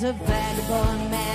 There's a vagabond man,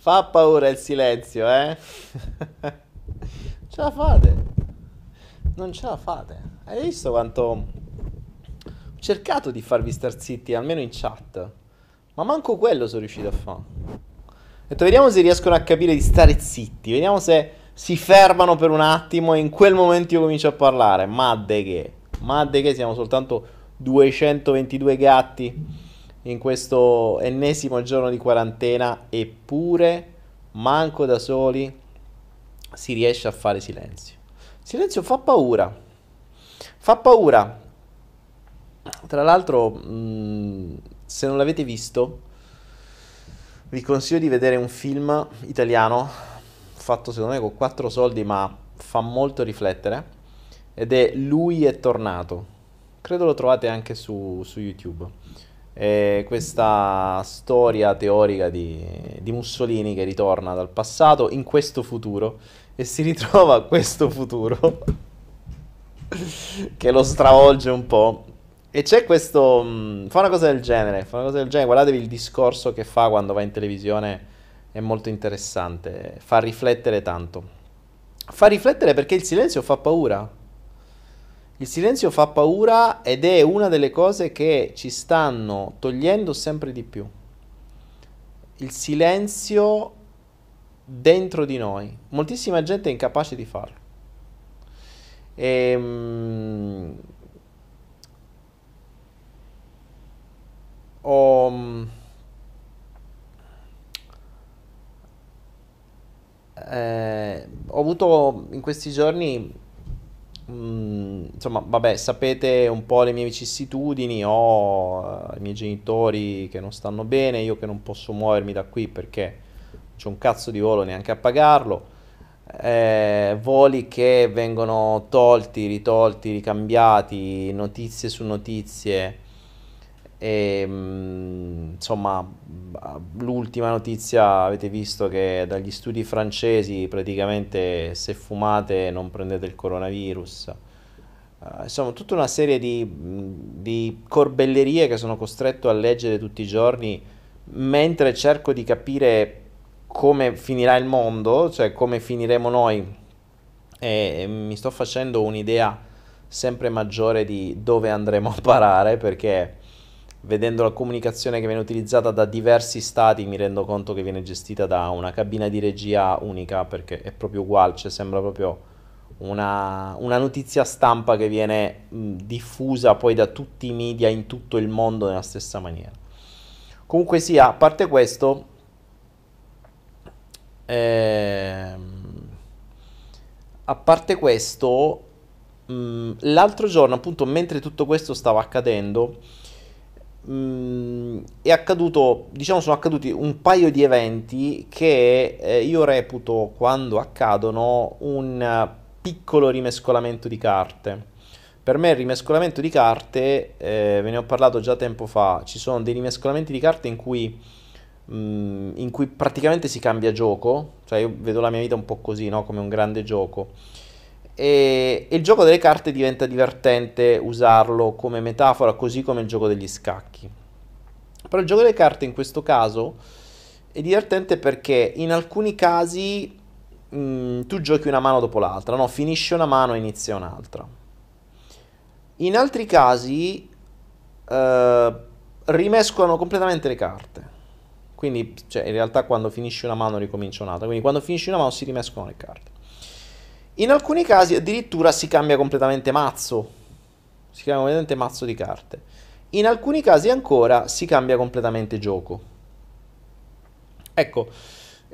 Fa paura il silenzio, eh? ce la fate. Non ce la fate. Hai visto quanto... Ho cercato di farvi star zitti, almeno in chat. Ma manco quello sono riuscito a fare. Detto, vediamo se riescono a capire di stare zitti. Vediamo se si fermano per un attimo e in quel momento io comincio a parlare. Madde che... Madde che siamo soltanto 222 gatti in questo ennesimo giorno di quarantena, eppure, manco da soli, si riesce a fare silenzio. Silenzio fa paura. Fa paura. Tra l'altro, mh, se non l'avete visto, vi consiglio di vedere un film italiano fatto secondo me con quattro soldi, ma fa molto riflettere. Ed è Lui è tornato. Credo lo trovate anche su, su YouTube eh, questa storia teorica di, di, Mussolini che ritorna dal passato in questo futuro e si ritrova questo futuro che lo stravolge un po'. E c'è questo. Mh, fa una genere. Fa una cosa del genere. Guardatevi il discorso che fa quando va in televisione. È molto interessante. Fa riflettere tanto. Fa riflettere perché il silenzio fa paura. Il silenzio fa paura ed è una delle cose che ci stanno togliendo sempre di più. Il silenzio dentro di noi. Moltissima gente è incapace di farlo. E, um, ho, eh, ho avuto in questi giorni Mm, insomma, vabbè, sapete un po' le mie vicissitudini, ho uh, i miei genitori che non stanno bene, io che non posso muovermi da qui perché c'è un cazzo di volo neanche a pagarlo, eh, voli che vengono tolti, ritolti, ricambiati, notizie su notizie. E, mm, insomma, l'ultima notizia avete visto che dagli studi francesi praticamente se fumate non prendete il coronavirus. Uh, insomma, tutta una serie di, di, corbellerie che sono costretto a leggere tutti i giorni mentre cerco di capire come finirà il mondo, cioè come finiremo noi. E, e mi sto facendo un'idea sempre maggiore di dove andremo a parare perché vedendo la comunicazione che viene utilizzata da diversi stati mi rendo conto che viene gestita da una cabina di regia unica perché è proprio uguale, cioè sembra proprio una, una notizia stampa che viene mh, diffusa poi da tutti i media in tutto il mondo nella stessa maniera. Comunque sia, a parte questo, ehm, a parte questo, mh, l'altro giorno appunto mentre tutto questo stava accadendo, Mm, è accaduto, diciamo, sono accaduti un paio di eventi che eh, io reputo, quando accadono, un piccolo rimescolamento di carte. Per me il rimescolamento di carte, eh, ve ne ho parlato già tempo fa, ci sono dei rimescolamenti di carte in cui, mm, in cui praticamente si cambia gioco, cioè io vedo la mia vita un po' così, no? come un grande gioco e, il gioco delle carte diventa divertente usarlo come metafora, così come il gioco degli scacchi. Però il gioco delle carte in questo caso è divertente perché in alcuni casi mh, mm, tu giochi una mano dopo l'altra, no? Finisce una mano e inizia un'altra. In altri casi eh, rimescolano completamente le carte. Quindi, cioè, in realtà quando finisci una mano ricomincia un'altra. Quindi quando finisci una mano si rimescolano le carte. In alcuni casi addirittura si cambia completamente mazzo, si cambia completamente mazzo di carte. In alcuni casi ancora si cambia completamente gioco. Ecco,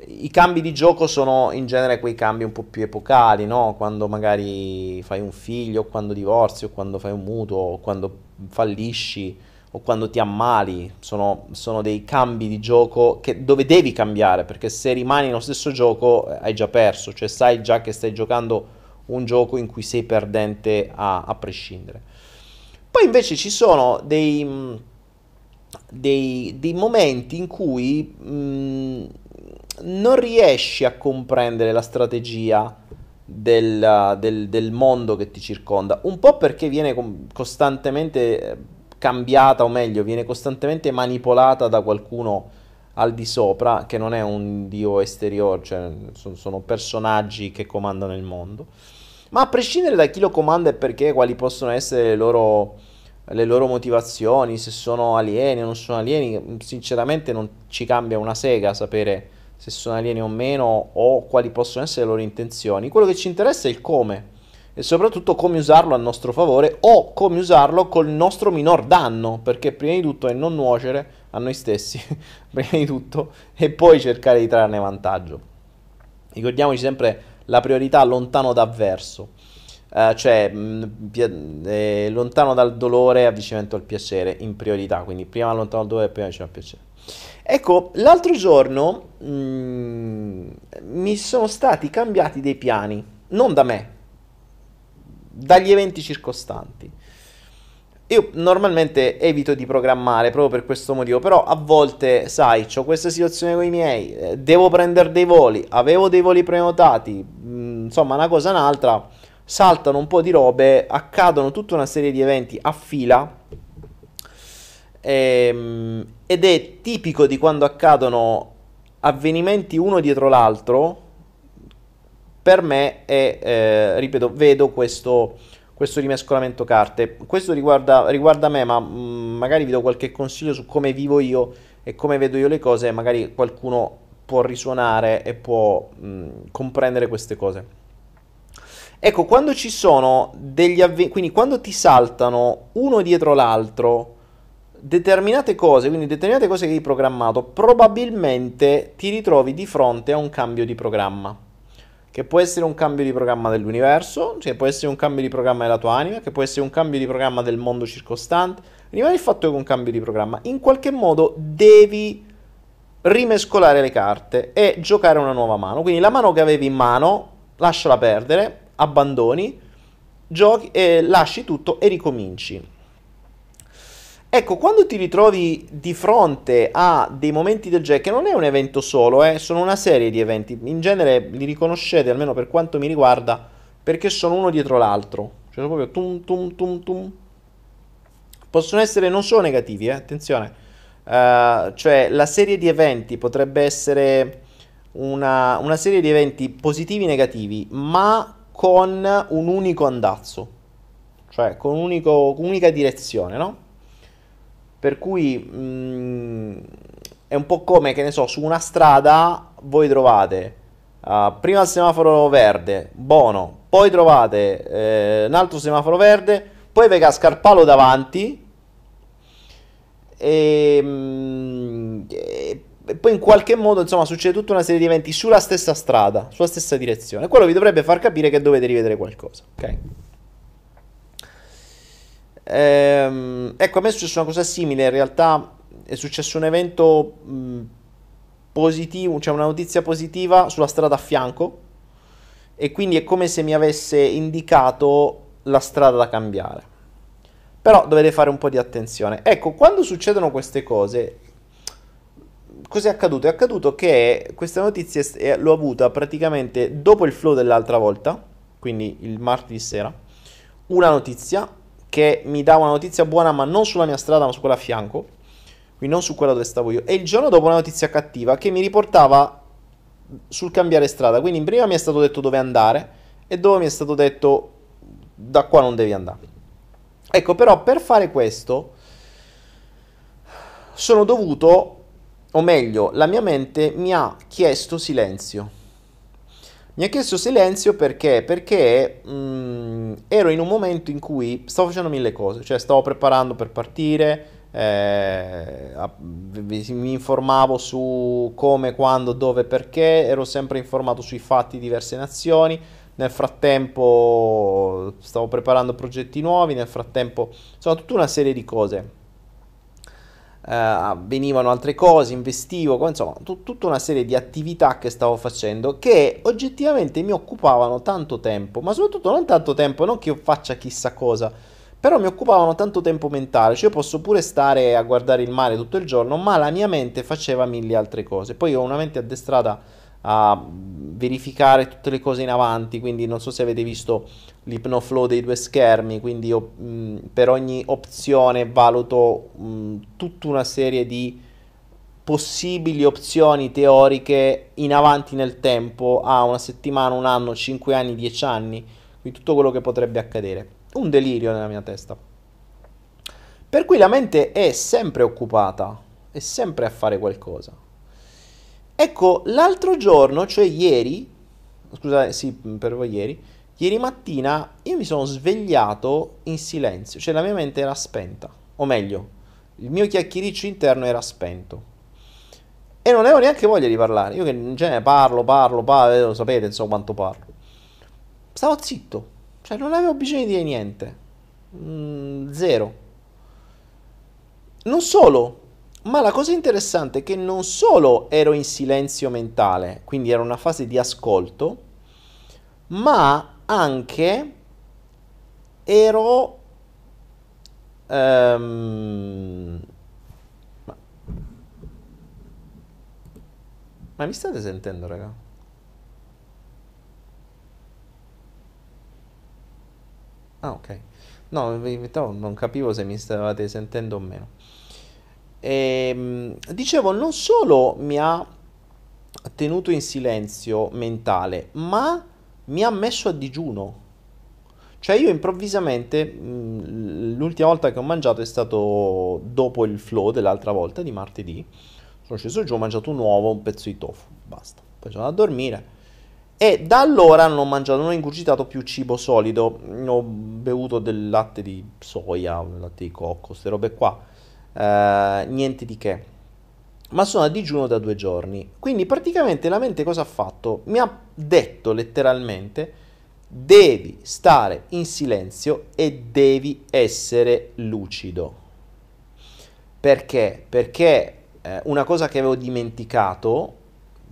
i cambi di gioco sono in genere quei cambi un po' più epocali, no? Quando magari fai un figlio, quando divorzi, o quando fai un mutuo, o quando fallisci o quando ti ammali, sono, sono dei cambi di gioco che, dove devi cambiare, perché se rimani nello stesso gioco eh, hai già perso, cioè sai già che stai giocando un gioco in cui sei perdente a, a prescindere. Poi invece ci sono dei, mm, dei, dei momenti in cui mh, mm, non riesci a comprendere la strategia del, del, del, mondo che ti circonda, un po' perché viene costantemente eh, cambiata o meglio viene costantemente manipolata da qualcuno al di sopra, che non è un dio esteriore, cioè sono, sono personaggi che comandano il mondo. Ma a prescindere da chi lo comanda e perché, quali possono essere le loro, le loro motivazioni, se sono alieni o non sono alieni, sinceramente non ci cambia una sega sapere se sono alieni o meno o quali possono essere le loro intenzioni. Quello che ci interessa è il come e soprattutto come usarlo a nostro favore o come usarlo col nostro minor danno, perché prima di tutto è non nuocere a noi stessi, prima di tutto, e poi cercare di trarne vantaggio. Ricordiamoci sempre la priorità lontano da avverso, eh, cioè mh, eh, lontano dal dolore avvicinamento al piacere in priorità, quindi prima lontano dal dolore e prima vicino al piacere. Ecco, l'altro giorno mh, mi sono stati cambiati dei piani, non da me, dagli eventi circostanti. Io normalmente evito di programmare proprio per questo motivo, però a volte, sai, ho questa situazione con i miei, eh, devo prendere dei voli, avevo dei voli prenotati, mm, insomma una cosa e un'altra, saltano un po' di robe, accadono tutta una serie di eventi a fila ehm, ed è tipico di quando accadono avvenimenti uno dietro l'altro, per me è, eh, ripeto, vedo questo questo rimescolamento carte. Questo riguarda, riguarda me, ma mh, mm, magari vi do qualche consiglio su come vivo io e come vedo io le cose, magari qualcuno può risuonare e può mh, mm, comprendere queste cose. Ecco, quando ci sono degli avvenimenti, quindi quando ti saltano uno dietro l'altro determinate cose, quindi determinate cose che hai programmato, probabilmente ti ritrovi di fronte a un cambio di programma che può essere un cambio di programma dell'universo, cioè può essere un cambio di programma della tua anima, che può essere un cambio di programma del mondo circostante. Rimane il fatto che un cambio di programma. In qualche modo devi rimescolare le carte e giocare una nuova mano. Quindi la mano che avevi in mano, lasciala perdere, abbandoni, giochi e lasci tutto e ricominci. Ecco, quando ti ritrovi di fronte a dei momenti del genere, che non è un evento solo, eh, sono una serie di eventi, in genere li riconoscete, almeno per quanto mi riguarda, perché sono uno dietro l'altro, cioè proprio tum tum tum tum. Possono essere non solo negativi, eh, attenzione, uh, cioè la serie di eventi potrebbe essere una, una serie di eventi positivi e negativi, ma con un unico andazzo, cioè con un'unica direzione, no? Per cui mh, mm, è un po' come, che ne so, su una strada voi trovate uh, prima il semaforo verde, buono, poi trovate eh, un altro semaforo verde, poi vi casca il palo davanti e, mh, mm, e, poi in qualche modo insomma succede tutta una serie di eventi sulla stessa strada, sulla stessa direzione. Quello vi dovrebbe far capire che dovete rivedere qualcosa, ok? Ehm, ecco, a me è successa una cosa simile, in realtà è successo un evento mh, positivo, cioè una notizia positiva sulla strada a fianco e quindi è come se mi avesse indicato la strada da cambiare. Però dovete fare un po' di attenzione. Ecco, quando succedono queste cose, cos'è accaduto? È accaduto che questa notizia l'ho avuta praticamente dopo il flow dell'altra volta, quindi il martedì sera, una notizia che mi dà una notizia buona, ma non sulla mia strada, ma su quella a fianco, quindi non su quella dove stavo io. E il giorno dopo una notizia cattiva che mi riportava sul cambiare strada. Quindi prima mi è stato detto dove andare e dopo mi è stato detto da qua non devi andare. Ecco, però per fare questo sono dovuto, o meglio, la mia mente mi ha chiesto silenzio. Mi ha chiesto silenzio perché? Perché mh, mm, ero in un momento in cui stavo facendo mille cose, cioè stavo preparando per partire, eh, mi informavo su come, quando, dove, perché, ero sempre informato sui fatti di diverse nazioni. Nel frattempo stavo preparando progetti nuovi, nel frattempo, insomma, tutta una serie di cose avvenivano altre cose, investivo, insomma, t- tutta una serie di attività che stavo facendo che oggettivamente mi occupavano tanto tempo, ma soprattutto non tanto tempo, non che io faccia chissà cosa, però mi occupavano tanto tempo mentale, cioè io posso pure stare a guardare il mare tutto il giorno, ma la mia mente faceva mille altre cose. Poi ho una mente addestrata a verificare tutte le cose in avanti, quindi non so se avete visto l'ipnoflow dei due schermi, quindi io mh, per ogni opzione valuto mh, tutta una serie di possibili opzioni teoriche in avanti nel tempo a una settimana, un anno, cinque anni, dieci anni, quindi tutto quello che potrebbe accadere. Un delirio nella mia testa. Per cui la mente è sempre occupata, è sempre a fare qualcosa. Ecco, l'altro giorno, cioè ieri, scusate, sì, per voi ieri, ieri mattina io mi sono svegliato in silenzio, cioè la mia mente era spenta, o meglio, il mio chiacchiericcio interno era spento. E non avevo neanche voglia di parlare. Io che in genere parlo, parlo, parlo, eh, sapete, insomma, quanto parlo. Stavo zitto. Cioè, non avevo bisogno di dire niente. Mm, zero. Non solo, ma la cosa interessante è che non solo ero in silenzio mentale, quindi era una fase di ascolto, ma anche ero... Um, Ma mi state sentendo, raga? Ah, ok. No, non capivo se mi stavate sentendo o meno. E, ehm, dicevo, non solo mi ha tenuto in silenzio mentale, ma mi ha messo a digiuno. Cioè io improvvisamente, l'ultima volta che ho mangiato è stato dopo il flow dell'altra volta, di martedì, sono sceso giù, ho mangiato un uovo, un pezzo di tofu, basta. Poi sono andato a dormire. E da allora non ho mangiato, non ho ingurgitato più cibo solido. Ho bevuto del latte di soia, latte di cocco, queste robe qua. Eh, niente di che. Ma sono a digiuno da due giorni. Quindi praticamente la mente cosa ha fatto? Mi ha detto letteralmente: devi stare in silenzio e devi essere lucido. Perché? Perché eh, una cosa che avevo dimenticato,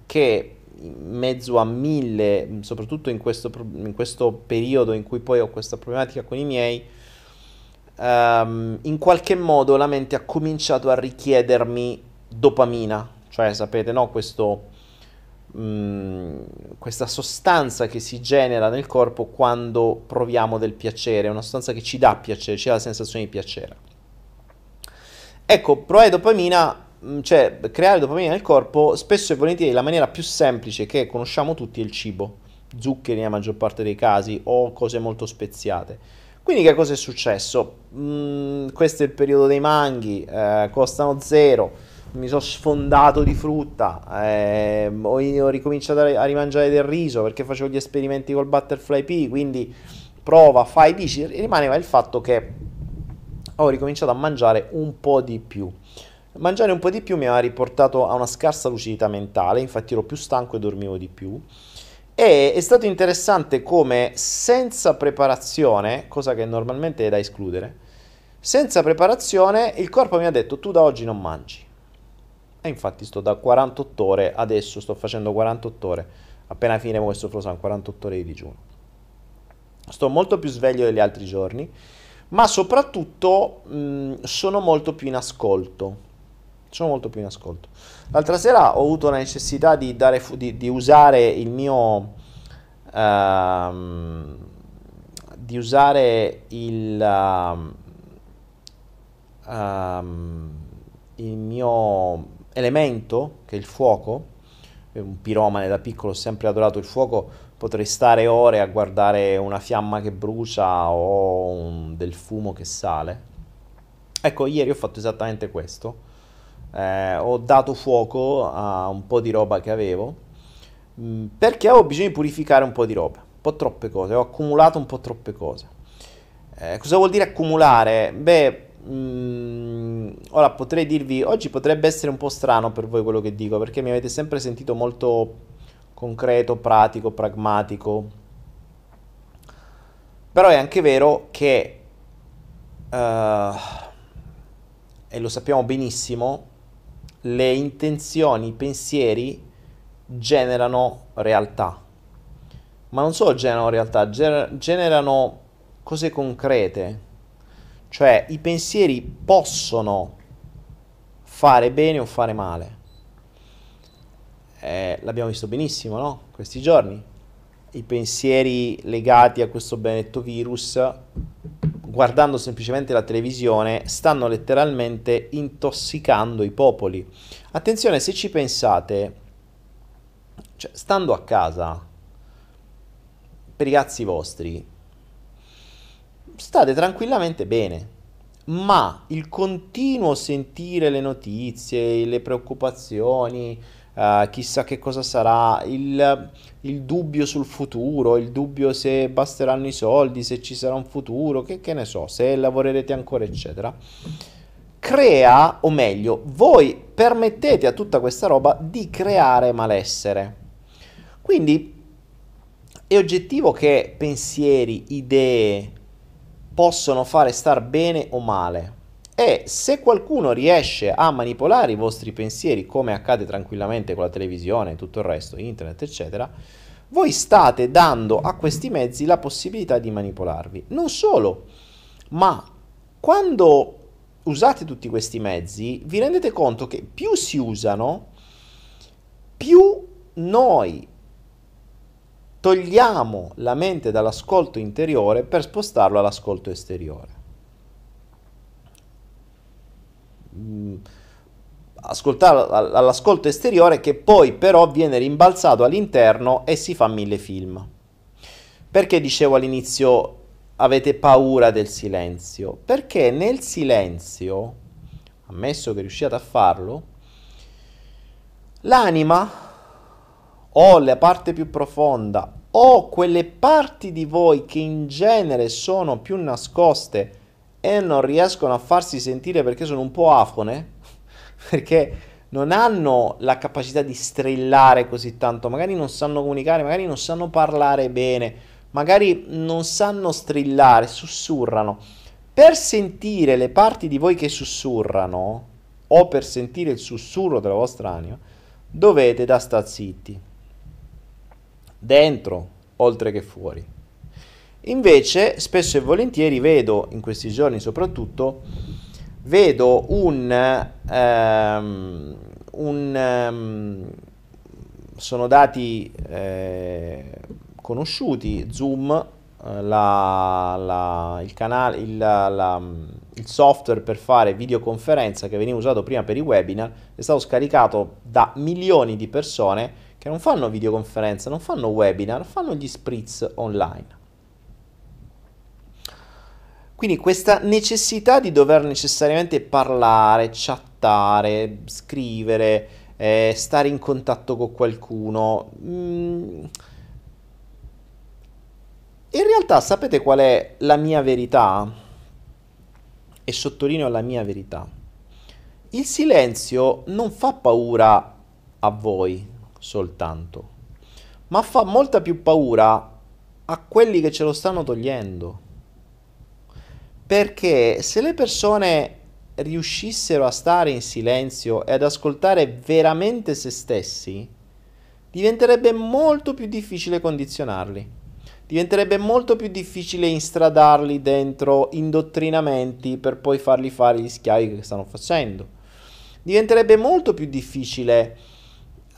che in mezzo a mille, soprattutto in questo, in questo periodo in cui poi ho questa problematica con i miei, um, in qualche modo la mente ha cominciato a richiedermi dopamina, cioè sapete, no? Questo, um, questa sostanza che si genera nel corpo quando proviamo del piacere, una sostanza che ci dà piacere, ci dà la sensazione di piacere. Ecco, provare dopamina Mm, cioè creare dopamina nel corpo spesso e volentieri la maniera più semplice che conosciamo tutti è il cibo, zuccheri nella maggior parte dei casi o cose molto speziate. Quindi che cosa è successo? Mm, questo è il periodo dei manghi, eh, costano zero, mi sono sfondato di frutta, eh, ho, ho, ricominciato a, rimangiare del riso perché facevo gli esperimenti col butterfly pea, quindi prova, fai, dici, rimaneva il fatto che ho ricominciato a mangiare un po' di più. Mangiare un po' di più mi aveva riportato a una scarsa lucidità mentale, infatti ero più stanco e dormivo di più. E è stato interessante come senza preparazione, cosa che normalmente è da escludere, senza preparazione il corpo mi ha detto tu da oggi non mangi. E infatti sto da 48 ore, adesso sto facendo 48 ore, appena finiremo questo frosan, 48 ore di digiuno. Sto molto più sveglio degli altri giorni, ma soprattutto mh, sono molto più in ascolto sono molto più in ascolto. L'altra sera ho avuto la necessità di, dare, di, di usare il mio... Uh, di usare il, uh, um, il mio elemento, che è il fuoco, un piromane da piccolo ho sempre adorato il fuoco, potrei stare ore a guardare una fiamma che brucia o un, del fumo che sale. Ecco, ieri ho fatto esattamente questo eh, ho dato fuoco a un po' di roba che avevo mm, perché avevo bisogno di purificare un po' di roba, un po' troppe cose, ho accumulato un po' troppe cose. Eh, cosa vuol dire accumulare? Beh, mm, ora potrei dirvi, oggi potrebbe essere un po' strano per voi quello che dico, perché mi avete sempre sentito molto concreto, pratico, pragmatico. Però è anche vero che, uh, e lo sappiamo benissimo, le intenzioni, i pensieri generano realtà. Ma non solo generano realtà, gener- generano cose concrete. Cioè i pensieri possono fare bene o fare male. Eh, l'abbiamo visto benissimo, no? Questi giorni. i pensieri legati a questo benedetto virus, guardando semplicemente la televisione, stanno letteralmente intossicando i popoli. Attenzione, se ci pensate, cioè, stando a casa, per i cazzi vostri, state tranquillamente bene, ma il continuo sentire le notizie, le preoccupazioni, uh, chissà che cosa sarà, il, il, dubbio sul futuro, il dubbio se basteranno i soldi, se ci sarà un futuro, che, che ne so, se lavorerete ancora, eccetera, crea, o meglio, voi permettete a tutta questa roba di creare malessere. Quindi è oggettivo che pensieri, idee possono fare star bene o male. E se qualcuno riesce a manipolare i vostri pensieri, come accade tranquillamente con la televisione, tutto il resto, internet, eccetera, voi state dando a questi mezzi la possibilità di manipolarvi. Non solo, ma quando usate tutti questi mezzi, vi rendete conto che più si usano, più noi togliamo la mente dall'ascolto interiore per spostarlo all'ascolto esteriore. Mm, ascoltarlo all'ascolto esteriore che poi però viene rimbalzato all'interno e si fa mille film. Perché dicevo all'inizio avete paura del silenzio? Perché nel silenzio, ammesso che riusciate a farlo, l'anima o la parte più profonda o quelle parti di voi che in genere sono più nascoste e non riescono a farsi sentire perché sono un po' afone, perché non hanno la capacità di strillare così tanto, magari non sanno comunicare, magari non sanno parlare bene, magari non sanno strillare, sussurrano. Per sentire le parti di voi che sussurrano, o per sentire il sussurro della vostra anima, dovete da sta zitti dentro oltre che fuori. Invece, spesso e volentieri vedo, in questi giorni soprattutto, vedo un, um, un um, sono dati eh, conosciuti, Zoom, eh, la, la, il, canale, il, la, il software per fare videoconferenza che veniva usato prima per i webinar, è stato scaricato da milioni di persone che non fanno videoconferenza, non fanno webinar, fanno gli spritz online. Quindi questa necessità di dover necessariamente parlare, chattare, scrivere, eh, stare in contatto con qualcuno. Mm, in realtà sapete qual è la mia verità? E sottolineo la mia verità. Il silenzio non fa paura a voi, soltanto, ma fa molta più paura a quelli che ce lo stanno togliendo. Perché se le persone riuscissero a stare in silenzio e ad ascoltare veramente se stessi, diventerebbe molto più difficile condizionarli. Diventerebbe molto più difficile instradarli dentro indottrinamenti per poi farli fare gli schiavi che stanno facendo. Diventerebbe molto più difficile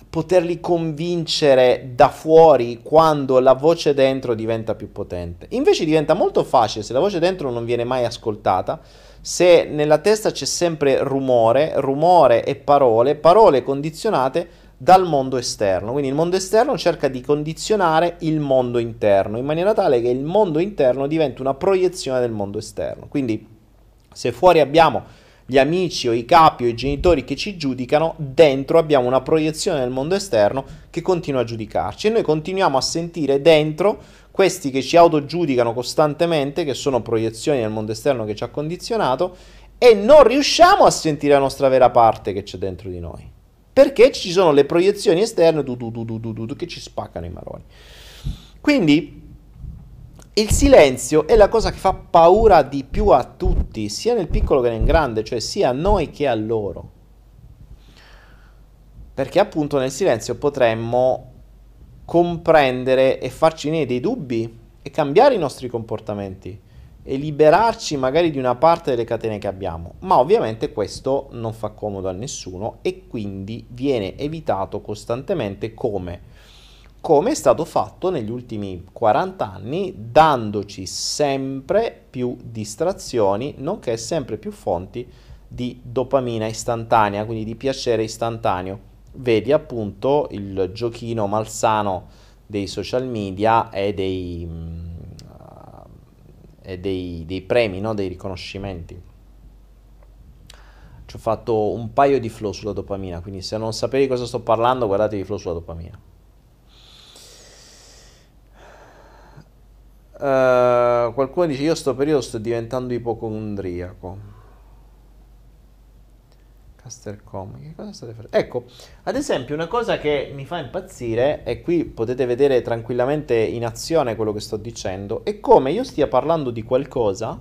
poterli convincere da fuori quando la voce dentro diventa più potente. Invece diventa molto facile se la voce dentro non viene mai ascoltata, se nella testa c'è sempre rumore, rumore e parole, parole condizionate dal mondo esterno. Quindi il mondo esterno cerca di condizionare il mondo interno in maniera tale che il mondo interno diventi una proiezione del mondo esterno. Quindi se fuori abbiamo gli amici o i capi o i genitori che ci giudicano, dentro abbiamo una proiezione nel mondo esterno che continua a giudicarci e noi continuiamo a sentire dentro questi che ci autogiudicano costantemente, che sono proiezioni nel mondo esterno che ci ha condizionato, e non riusciamo a sentire la nostra vera parte che c'è dentro di noi. Perché ci sono le proiezioni esterne du, du, du, che ci spaccano i maroni. Quindi il silenzio è la cosa che fa paura di più a tutti, sia nel piccolo che nel grande, cioè sia a noi che a loro. Perché appunto nel silenzio potremmo comprendere e farci venire dei dubbi e cambiare i nostri comportamenti e liberarci magari di una parte delle catene che abbiamo. Ma ovviamente questo non fa comodo a nessuno e quindi viene evitato costantemente come come è stato fatto negli ultimi 40 anni, dandoci sempre più distrazioni, nonché sempre più fonti di dopamina istantanea, quindi di piacere istantaneo. Vedi appunto il giochino malsano dei social media e dei, uh, e dei, dei premi, no? dei riconoscimenti. Ci ho fatto un paio di flow sulla dopamina, quindi se non sapete di cosa sto parlando, guardatevi flow sulla dopamina. Uh, qualcuno dice io sto periodo sto diventando ipocondriaco. Castercom, che cosa state facendo? Ecco, ad esempio una cosa che mi fa impazzire, e qui potete vedere tranquillamente in azione quello che sto dicendo, è come io stia parlando di qualcosa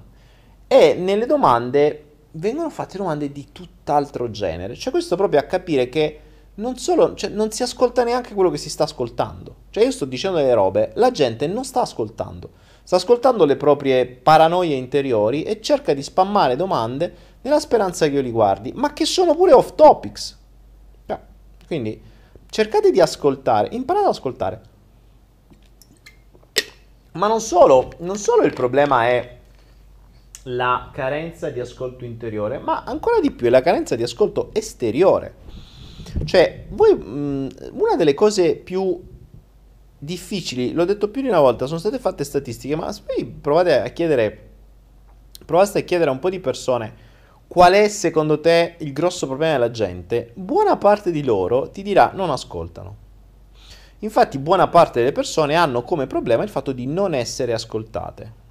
e nelle domande vengono fatte domande di tutt'altro genere. Cioè questo proprio a capire che non solo, cioè, non si ascolta neanche quello che si sta ascoltando. Cioè io sto dicendo delle robe, la gente non sta ascoltando. Sta ascoltando le proprie paranoie interiori e cerca di spammare domande nella speranza che io li guardi, ma che sono pure off topics. Eh, quindi cercate di ascoltare, imparate ad ascoltare. Ma non solo, non solo il problema è la carenza di ascolto interiore, ma ancora di più è la carenza di ascolto esteriore. Cioè, voi, mh, una delle cose più difficili, l'ho detto più di una volta, sono state fatte statistiche, ma provate a chiedere, provate a chiedere a un po' di persone qual è secondo te il grosso problema della gente, buona parte di loro ti dirà non ascoltano. Infatti buona parte delle persone hanno come problema il fatto di non essere ascoltate.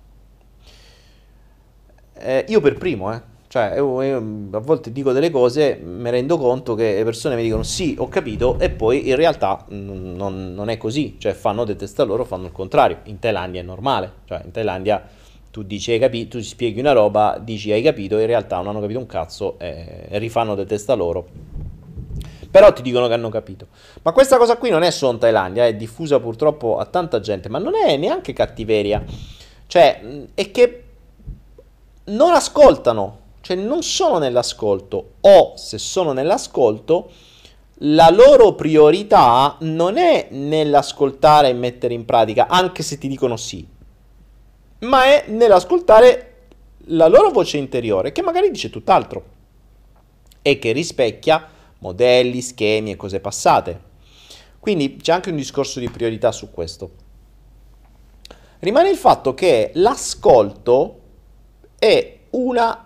Eh, io per primo, eh. Cioè, io, io a volte dico delle cose, mi rendo conto che le persone mi dicono sì, ho capito, e poi in realtà non, non è così. Cioè, fanno di testa loro, fanno il contrario. In Thailandia è normale. Cioè, in Thailandia tu dici hai capito, tu spieghi una roba, dici hai capito, in realtà non hanno capito un cazzo e rifanno di testa loro. Però ti dicono che hanno capito. Ma questa cosa qui non è solo in Thailandia, è diffusa purtroppo a tanta gente, ma non è neanche cattiveria. Cioè, è che non ascoltano, cioè non sono nell'ascolto o se sono nell'ascolto la loro priorità non è nell'ascoltare e mettere in pratica, anche se ti dicono sì, ma è nell'ascoltare la loro voce interiore, che magari dice tutt'altro e che rispecchia modelli, schemi e cose passate. Quindi c'è anche un discorso di priorità su questo. Rimane il fatto che l'ascolto è, una,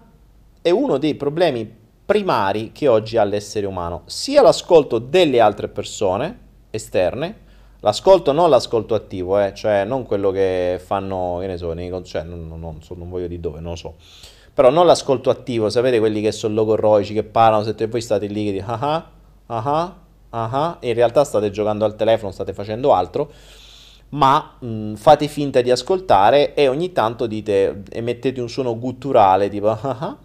è uno dei problemi primari che oggi ha l'essere umano, sia l'ascolto delle altre persone esterne, l'ascolto non l'ascolto attivo, eh, cioè non quello che fanno, che ne so, nei, cioè, non, non, non, so, non voglio di dove, non lo so, però non l'ascolto attivo, sapete quelli che sono logorroici, che parlano, se voi state lì che dite ah ah, ah ah, ah, in realtà state giocando al telefono, state facendo altro, ma mh, fate finta di ascoltare e ogni tanto dite, emettete un suono gutturale tipo ah ah,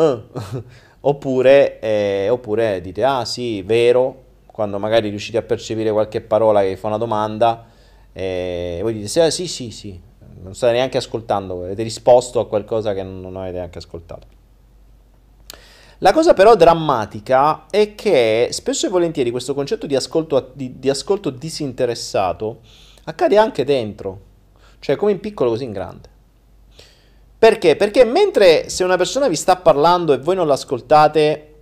uh. oppure, eh, oppure dite ah sì, vero, quando magari riuscite a percepire qualche parola che fa una domanda e voi dite sì, sì, sì, sì, non state neanche ascoltando, avete risposto a qualcosa che non avete neanche ascoltato. La cosa però drammatica è che spesso e volentieri questo concetto di ascolto, di, di ascolto disinteressato accade anche dentro, cioè come in piccolo così in grande. Perché? Perché mentre se una persona vi sta parlando e voi non l'ascoltate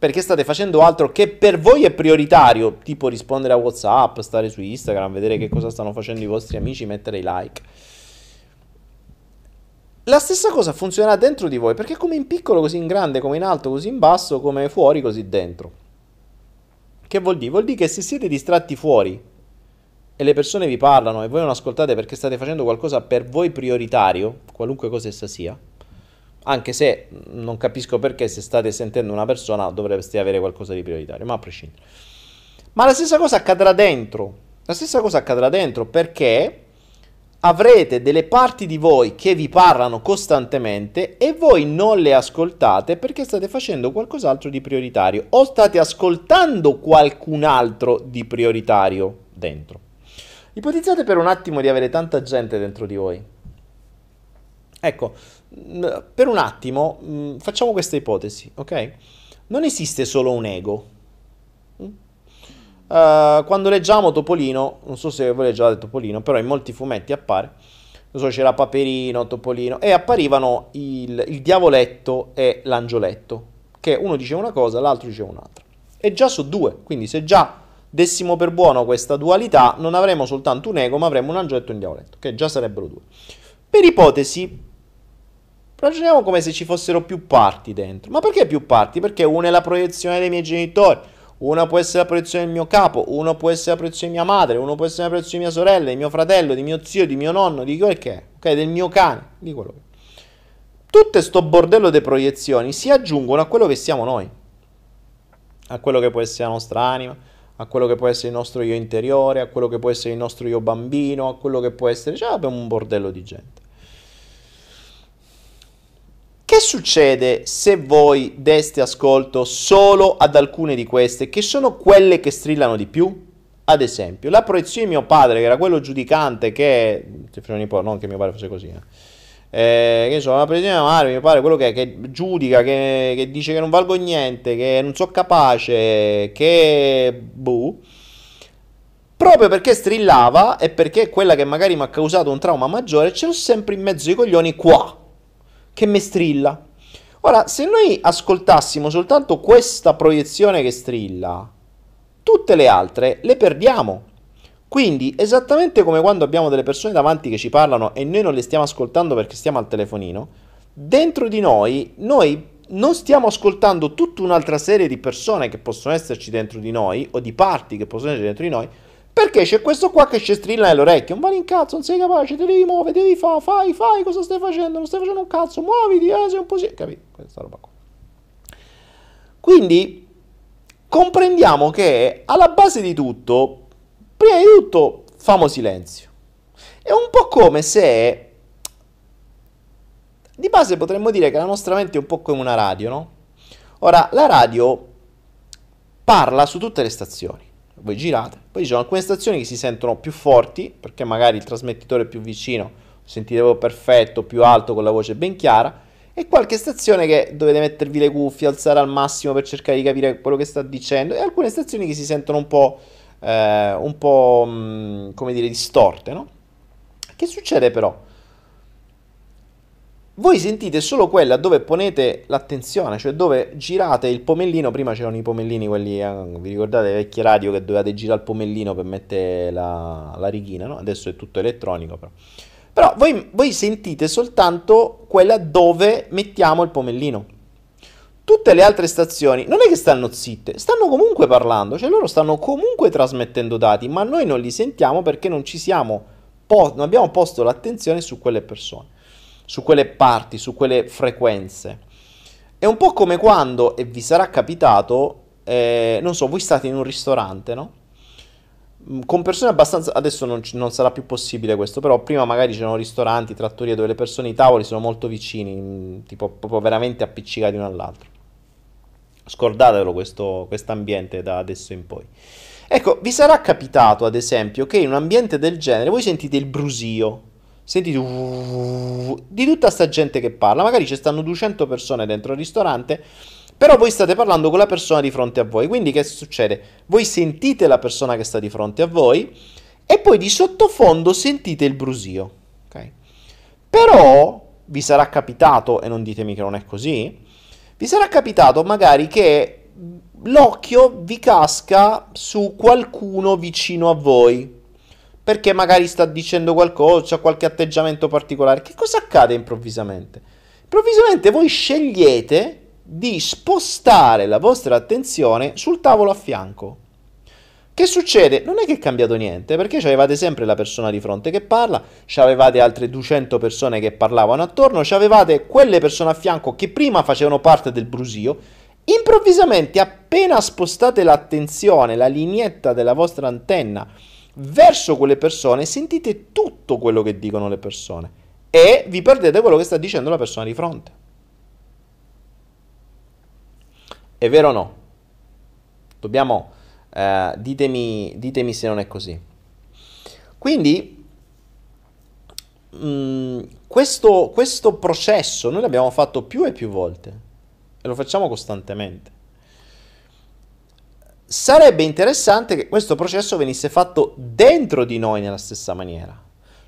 perché state facendo altro che per voi è prioritario, tipo rispondere a WhatsApp, stare su Instagram, vedere che cosa stanno facendo i vostri amici, mettere i like. La stessa cosa funzionerà dentro di voi, perché come in piccolo così in grande, come in alto così in basso, come fuori così dentro. Che vuol dire? Vuol dire che se siete distratti fuori e le persone vi parlano e voi non ascoltate perché state facendo qualcosa per voi prioritario, qualunque cosa essa sia, anche se non capisco perché se state sentendo una persona dovreste avere qualcosa di prioritario, ma a prescindere. Ma la stessa cosa accadrà dentro, la stessa cosa accadrà dentro perché avrete delle parti di voi che vi parlano costantemente e voi non le ascoltate perché state facendo qualcos'altro di prioritario o state ascoltando qualcun altro di prioritario dentro. Ipotizzate per un attimo di avere tanta gente dentro di voi. Ecco, per un attimo facciamo questa ipotesi, ok? Non esiste solo un ego. Uh, quando leggiamo Topolino, non so se voi leggiate Topolino, però in molti fumetti appare, non so, c'era Paperino, Topolino, e apparivano il, il diavoletto e l'angioletto, che uno diceva una cosa, l'altro diceva un'altra. E già sono due, quindi se già dessimo per buono questa dualità, non avremmo soltanto un ego, ma avremmo un angioletto e un diavoletto, che già sarebbero due. Per ipotesi, ragioniamo come se ci fossero più parti dentro. Ma perché più parti? Perché una è la proiezione dei miei genitori, una può essere la proiezione del mio capo, uno può essere la proiezione di mia madre, uno può essere la proiezione di mia sorella, di mio fratello, di mio zio, di mio nonno, di quel che è, ok? Del mio cane, di quello che è. Tutto sto bordello di proiezioni si aggiungono a quello che siamo noi, a quello che può essere la nostra anima, a quello che può essere il nostro io interiore, a quello che può essere il nostro io bambino, a quello che può essere... Cioè abbiamo un bordello di gente. Che succede se voi deste ascolto solo ad alcune di queste, che sono quelle che strillano di più? Ad esempio, la proiezione di mio padre, che era quello giudicante che... Non che mio padre fosse così, eh. Eh, che so, la proiezione di mia madre, mio padre, quello che, che giudica, che, che, dice che non valgo niente, che non sono capace, che... Buh. Proprio perché strillava e perché quella che magari mi ha causato un trauma maggiore, ce l'ho sempre in mezzo ai coglioni qua che mi strilla. Ora, se noi ascoltassimo soltanto questa proiezione che strilla, tutte le altre le perdiamo. Quindi, esattamente come quando abbiamo delle persone davanti che ci parlano e noi non le stiamo ascoltando perché stiamo al telefonino, dentro di noi, noi non stiamo ascoltando tutta un'altra serie di persone che possono esserci dentro di noi, o di parti che possono esserci dentro di noi, perché c'è questo qua che ci strilla nell'orecchio. Non vale in cazzo, non sei capace, ti devi muovere, devi fare, fai, fai, cosa stai facendo? Non stai facendo un cazzo, muoviti, eh, sei un po' sì. Capito? Questa roba qua. Quindi comprendiamo che alla base di tutto, prima di tutto, famo silenzio. È un po' come se... Di base potremmo dire che la nostra mente è un po' come una radio, no? Ora, la radio parla su tutte le stazioni voi girate. Poi ci sono alcune stazioni che si sentono più forti, perché magari il trasmettitore è più vicino, sentite proprio perfetto, più alto, con la voce ben chiara, e qualche stazione che dovete mettervi le cuffie, alzare al massimo per cercare di capire quello che sta dicendo, e alcune stazioni che si sentono un po', eh, un po' mh, mm, come dire, distorte, no? Che succede però? voi sentite solo quella dove ponete l'attenzione, cioè dove girate il pomellino, prima c'erano i pomellini, quelli, eh, vi ricordate le vecchie radio che dovevate girare il pomellino per mettere la, la righina, no? adesso è tutto elettronico però. Però voi, voi sentite soltanto quella dove mettiamo il pomellino. Tutte le altre stazioni non è che stanno zitte, stanno comunque parlando, cioè loro stanno comunque trasmettendo dati, ma noi non li sentiamo perché non ci siamo, po- non abbiamo posto l'attenzione su quelle persone su quelle parti, su quelle frequenze. È un po' come quando, e vi sarà capitato, eh, non so, voi state in un ristorante, no? Mm, con persone abbastanza... Adesso non, non, sarà più possibile questo, però prima magari c'erano ristoranti, trattorie dove le persone, i tavoli sono molto vicini, mm, tipo proprio veramente appiccicati uno all'altro. Scordatelo questo ambiente da adesso in poi. Ecco, vi sarà capitato ad esempio che in un ambiente del genere voi sentite il brusio, sentite di tutta sta gente che parla, magari ci stanno 200 persone dentro il ristorante, però voi state parlando con la persona di fronte a voi, quindi che succede? Voi sentite la persona che sta di fronte a voi e poi di sottofondo sentite il brusio, ok? Però vi sarà capitato, e non ditemi che non è così, vi sarà capitato magari che l'occhio vi casca su qualcuno vicino a voi, perché magari sta dicendo qualcosa, ha qualche atteggiamento particolare. Che cosa accade improvvisamente? Improvvisamente voi scegliete di spostare la vostra attenzione sul tavolo a fianco. Che succede? Non è che è cambiato niente, perché avevate sempre la persona di fronte che parla, avevate altre 200 persone che parlavano attorno, avevate quelle persone a fianco che prima facevano parte del brusio. Improvvisamente, appena spostate l'attenzione, la lineetta della vostra antenna verso quelle persone, sentite tutto quello che dicono le persone e vi perdete quello che sta dicendo la persona di fronte. È vero o no? Dobbiamo, eh, ditemi, ditemi se non è così. Quindi, mh, mm, questo, questo processo noi l'abbiamo fatto più e più volte e lo facciamo costantemente sarebbe interessante che questo processo venisse fatto dentro di noi nella stessa maniera,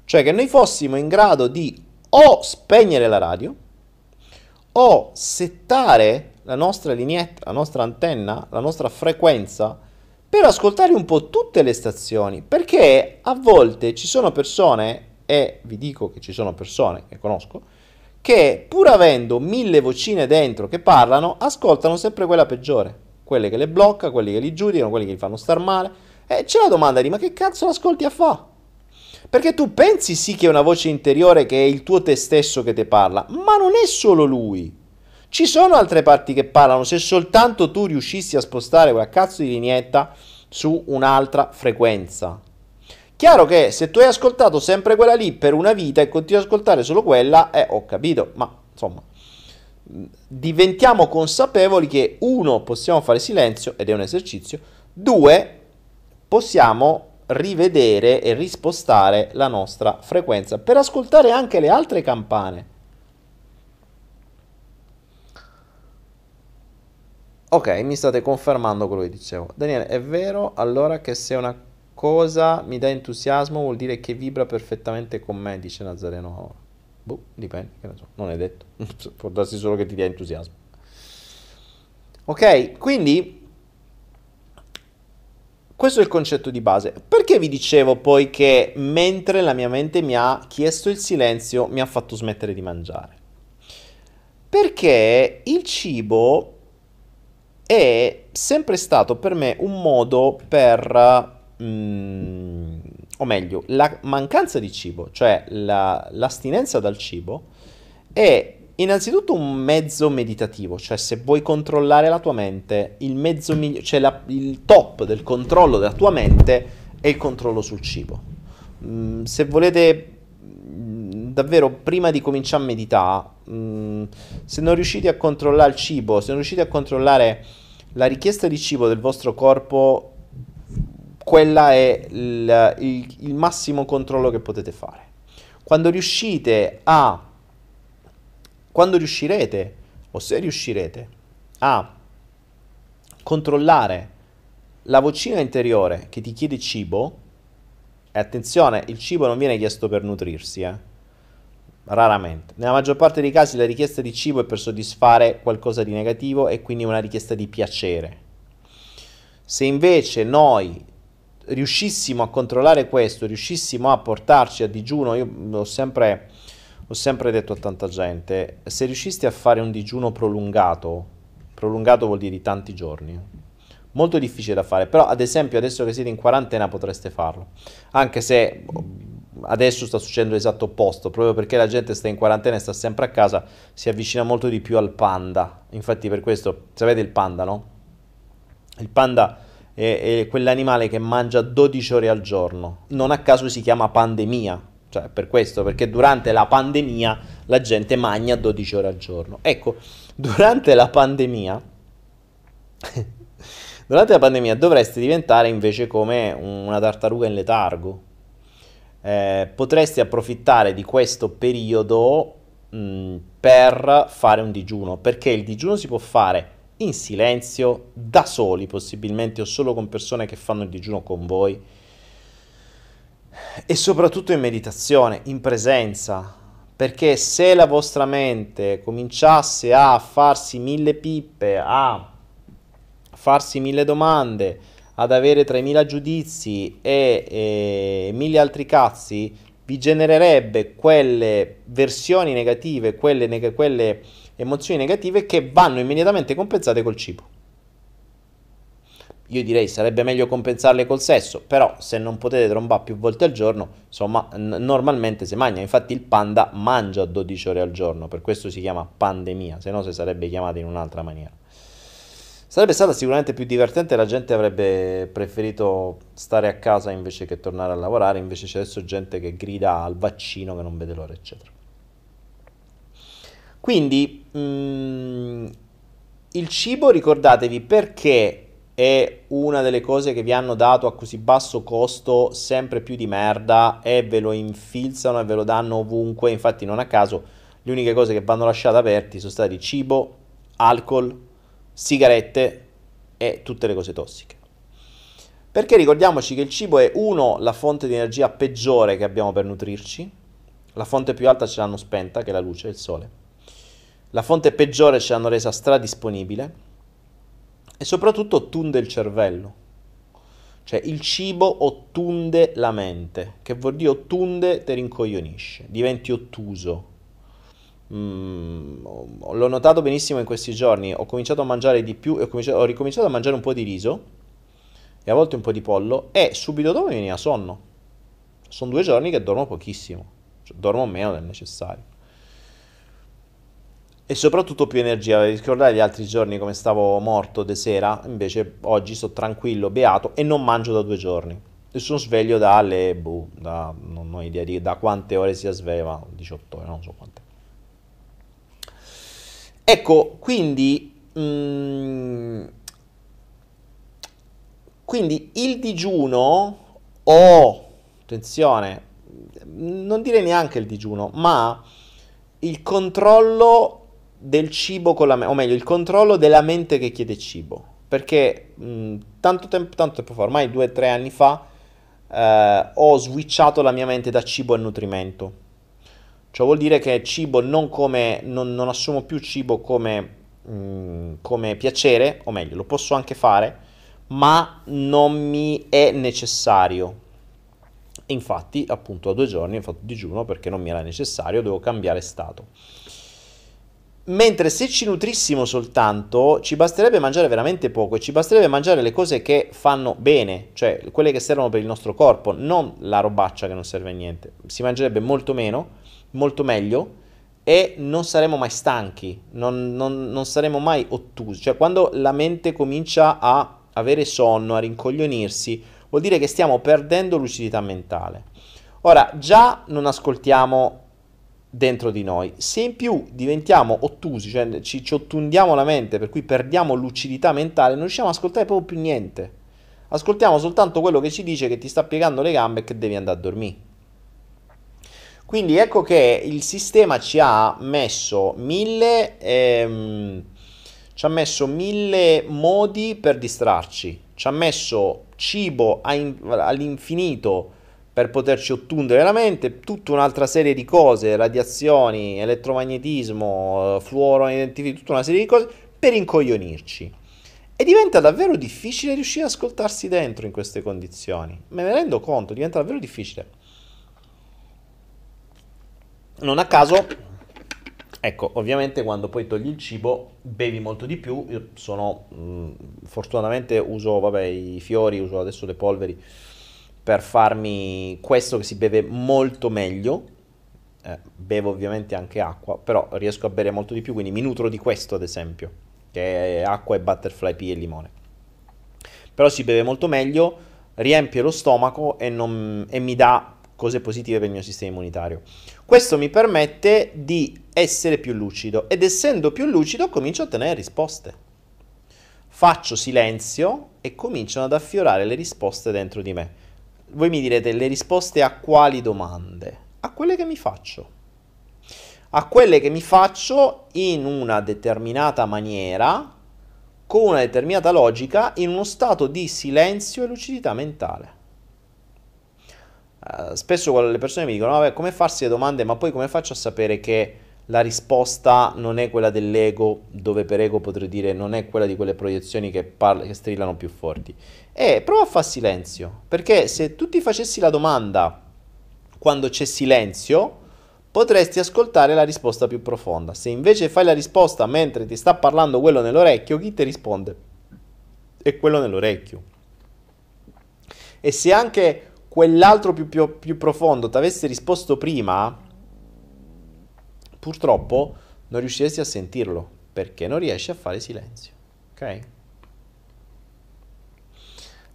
cioè che noi fossimo in grado di o spegnere la radio o settare la nostra lineetta, la nostra antenna, la nostra frequenza per ascoltare un po' tutte le stazioni, perché a volte ci sono persone, e vi dico che ci sono persone che conosco, che pur avendo mille vocine dentro che parlano, ascoltano sempre quella peggiore, quelle che le blocca, quelli che li giudicano, quelli che li fanno star male. E c'è la domanda di ma che cazzo l'ascolti a fa? Perché tu pensi sì che è una voce interiore che è il tuo te stesso che ti parla, ma non è solo lui. Ci sono altre parti che parlano, se soltanto tu riuscissi a spostare quella cazzo di lineetta su un'altra frequenza. Chiaro che se tu hai ascoltato sempre quella lì per una vita e continui ad ascoltare solo quella, eh, ho capito, ma insomma, diventiamo consapevoli che uno, possiamo fare silenzio ed è un esercizio, due, possiamo rivedere e rispostare la nostra frequenza per ascoltare anche le altre campane. Ok, mi state confermando quello che dicevo. Daniele, è vero allora che se una cosa mi dà entusiasmo vuol dire che vibra perfettamente con me, dice Nazareno. Boh, dipende, che ne so, non è detto. Può darsi solo che ti dia entusiasmo. Ok, quindi questo è il concetto di base. Perché vi dicevo poi che mentre la mia mente mi ha chiesto il silenzio, mi ha fatto smettere di mangiare? Perché il cibo è sempre stato per me un modo per, mm, o meglio, la mancanza di cibo, cioè la, l'astinenza dal cibo, è Innanzitutto un mezzo meditativo, cioè se vuoi controllare la tua mente, il mezzo migliore, cioè la, il top del controllo della tua mente è il controllo sul cibo. Mm, se volete davvero prima di cominciare a meditare, mm, se non riuscite a controllare il cibo, se non riuscite a controllare la richiesta di cibo del vostro corpo, quella è il, il, il massimo controllo che potete fare. Quando riuscite a quando riuscirete, o se riuscirete, a controllare la vocina interiore che ti chiede cibo, e attenzione, il cibo non viene chiesto per nutrirsi, eh? Raramente. Nella maggior parte dei casi la richiesta di cibo è per soddisfare qualcosa di negativo e quindi una richiesta di piacere. Se invece noi riuscissimo a controllare questo, riuscissimo a portarci a digiuno, io ho sempre ho sempre detto a tanta gente, se riuscisti a fare un digiuno prolungato, prolungato vuol dire di tanti giorni, molto difficile da fare, però ad esempio adesso che siete in quarantena potreste farlo, anche se adesso sta succedendo l'esatto opposto, proprio perché la gente sta in quarantena e sta sempre a casa, si avvicina molto di più al panda, infatti per questo, sapete il panda, no? Il panda è, è quell'animale che mangia 12 ore al giorno, non a caso si chiama pandemia, cioè, per questo, perché durante la pandemia la gente magna 12 ore al giorno. Ecco, durante la pandemia, durante la pandemia dovreste diventare invece come una tartaruga in letargo. Eh, potresti approfittare di questo periodo mh, per fare un digiuno, perché il digiuno si può fare in silenzio, da soli possibilmente, o solo con persone che fanno il digiuno con voi. E soprattutto in meditazione, in presenza, perché se la vostra mente cominciasse a farsi mille pippe, a farsi mille domande, ad avere 3000 giudizi e, e mille altri cazzi, vi genererebbe quelle versioni negative, quelle, neg- quelle emozioni negative che vanno immediatamente compensate col cibo. Io direi sarebbe meglio compensarle col sesso, però se non potete trombare più volte al giorno, insomma, n- normalmente si mangia. Infatti il panda mangia 12 ore al giorno, per questo si chiama pandemia, se no si sarebbe chiamata in un'altra maniera. Sarebbe stata sicuramente più divertente, la gente avrebbe preferito stare a casa invece che tornare a lavorare, invece c'è adesso gente che grida al vaccino che non vede l'ora, eccetera. Quindi mh, mm, il cibo, ricordatevi perché è una delle cose che vi hanno dato a così basso costo sempre più di merda e ve lo infilzano e ve lo danno ovunque. Infatti, non a caso, le uniche cose che vanno lasciate aperti sono stati cibo, alcol, sigarette e tutte le cose tossiche. Perché ricordiamoci che il cibo è uno, la fonte di energia peggiore che abbiamo per nutrirci, la fonte più alta ce l'hanno spenta, che è la luce, il sole. La fonte peggiore ce l'hanno resa stradisponibile e soprattutto tunde il cervello. Cioè il cibo ottunde la mente, che vuol dire ottunde te rincoglionisce, diventi ottuso. Mm, l'ho notato benissimo in questi giorni, ho cominciato a mangiare di più, ho, ho ricominciato a mangiare un po' di riso e a volte un po' di pollo e subito dopo mi veniva sonno. Sono due giorni che dormo pochissimo, cioè, dormo meno del necessario. E soprattutto più energia. Ricordate gli altri giorni come stavo morto de sera? Invece oggi sto tranquillo, beato e non mangio da due giorni. E sono sveglio dalle, boh, da, non ho idea di da quante ore sia sveglio, 18 ore, non so quante. Ecco, quindi... Mm, quindi il digiuno o, attenzione, non dire neanche il digiuno, ma il controllo del cibo con la mente, o meglio, il controllo della mente che chiede cibo. Perché mh, tanto, tempo, tanto tempo fa, ormai due o tre anni fa, eh, ho switchato la mia mente da cibo a nutrimento. Ciò vuol dire che cibo non come, non, non assumo più cibo come, mh, come piacere, o meglio, lo posso anche fare, ma non mi è necessario. Infatti, appunto, a due giorni ho fatto digiuno perché non mi era necessario, devo cambiare stato. Mentre se ci nutrissimo soltanto, ci basterebbe mangiare veramente poco e ci basterebbe mangiare le cose che fanno bene, cioè quelle che servono per il nostro corpo, non la robaccia che non serve a niente. Si mangerebbe molto meno, molto meglio e non saremo mai stanchi, non, non, non saremo mai ottusi. Cioè quando la mente comincia a avere sonno, a rincoglionirsi, vuol dire che stiamo perdendo lucidità mentale. Ora, già non ascoltiamo dentro di noi, se in più diventiamo ottusi, cioè ci, ci ottundiamo la mente, per cui perdiamo lucidità mentale, non riusciamo ad ascoltare proprio più niente. Ascoltiamo soltanto quello che ci dice che ti sta piegando le gambe e che devi andare a dormire. Quindi ecco che il sistema ci ha messo mille ehm, ci ha messo mille modi per distrarci, ci ha messo cibo all'infinito per poterci ottundere la mente, tutta un'altra serie di cose, radiazioni, elettromagnetismo, fluoro tutta una serie di cose per incoglionirci. E diventa davvero difficile riuscire ad ascoltarsi dentro in queste condizioni. Me ne rendo conto, diventa davvero difficile. Non a caso Ecco, ovviamente quando poi togli il cibo bevi molto di più. Io sono, mh, mm, fortunatamente uso, vabbè, i fiori, uso adesso le polveri per farmi questo che si beve molto meglio. Eh, bevo ovviamente anche acqua, però riesco a bere molto di più, quindi mi nutro di questo ad esempio, che è acqua e butterfly pea e limone. Però si beve molto meglio, riempie lo stomaco e, non, e mi dà cose positive per il mio sistema immunitario. Questo mi permette di essere più lucido ed essendo più lucido comincio a ottenere risposte. Faccio silenzio e cominciano ad affiorare le risposte dentro di me. Voi mi direte le risposte a quali domande? A quelle che mi faccio. A quelle che mi faccio in una determinata maniera, con una determinata logica, in uno stato di silenzio e lucidità mentale. Uh, spesso le persone mi dicono, vabbè, come farsi le domande, ma poi come faccio a sapere che la risposta non è quella dell'ego, dove per ego potrei dire non è quella di quelle proiezioni che, parla, che strillano più forti. E prova a fare silenzio, perché se tu ti facessi la domanda quando c'è silenzio, potresti ascoltare la risposta più profonda. Se invece fai la risposta mentre ti sta parlando quello nell'orecchio, chi ti risponde? È quello nell'orecchio. E se anche quell'altro più, più, più profondo ti avesse risposto prima, purtroppo non riusciresti a sentirlo perché non riesci a fare silenzio. Ok?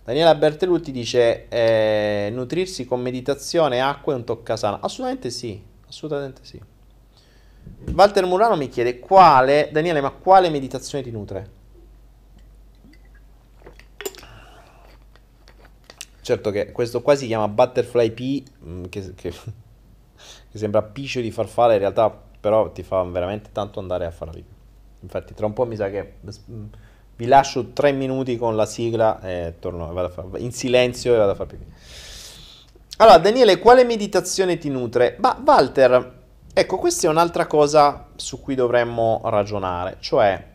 Daniela Bertelutti dice eh, nutrirsi con meditazione, acqua e un toccasana. Assolutamente sì, assolutamente sì. Walter Murano mi chiede quale, Daniele, ma quale meditazione ti nutre? Certo che questo qua si chiama Butterfly P, mm, che, che, che sembra piscio di farfalla, in realtà però ti fa veramente tanto andare a fare la pipì. Infatti tra un po' mi sa che mm, Vi lascio tre minuti con la sigla e torno vado a far, in silenzio e vado a fare pipì. Allora, Daniele, quale meditazione ti nutre? Ma Walter, ecco, questa è un'altra cosa su cui dovremmo ragionare, cioè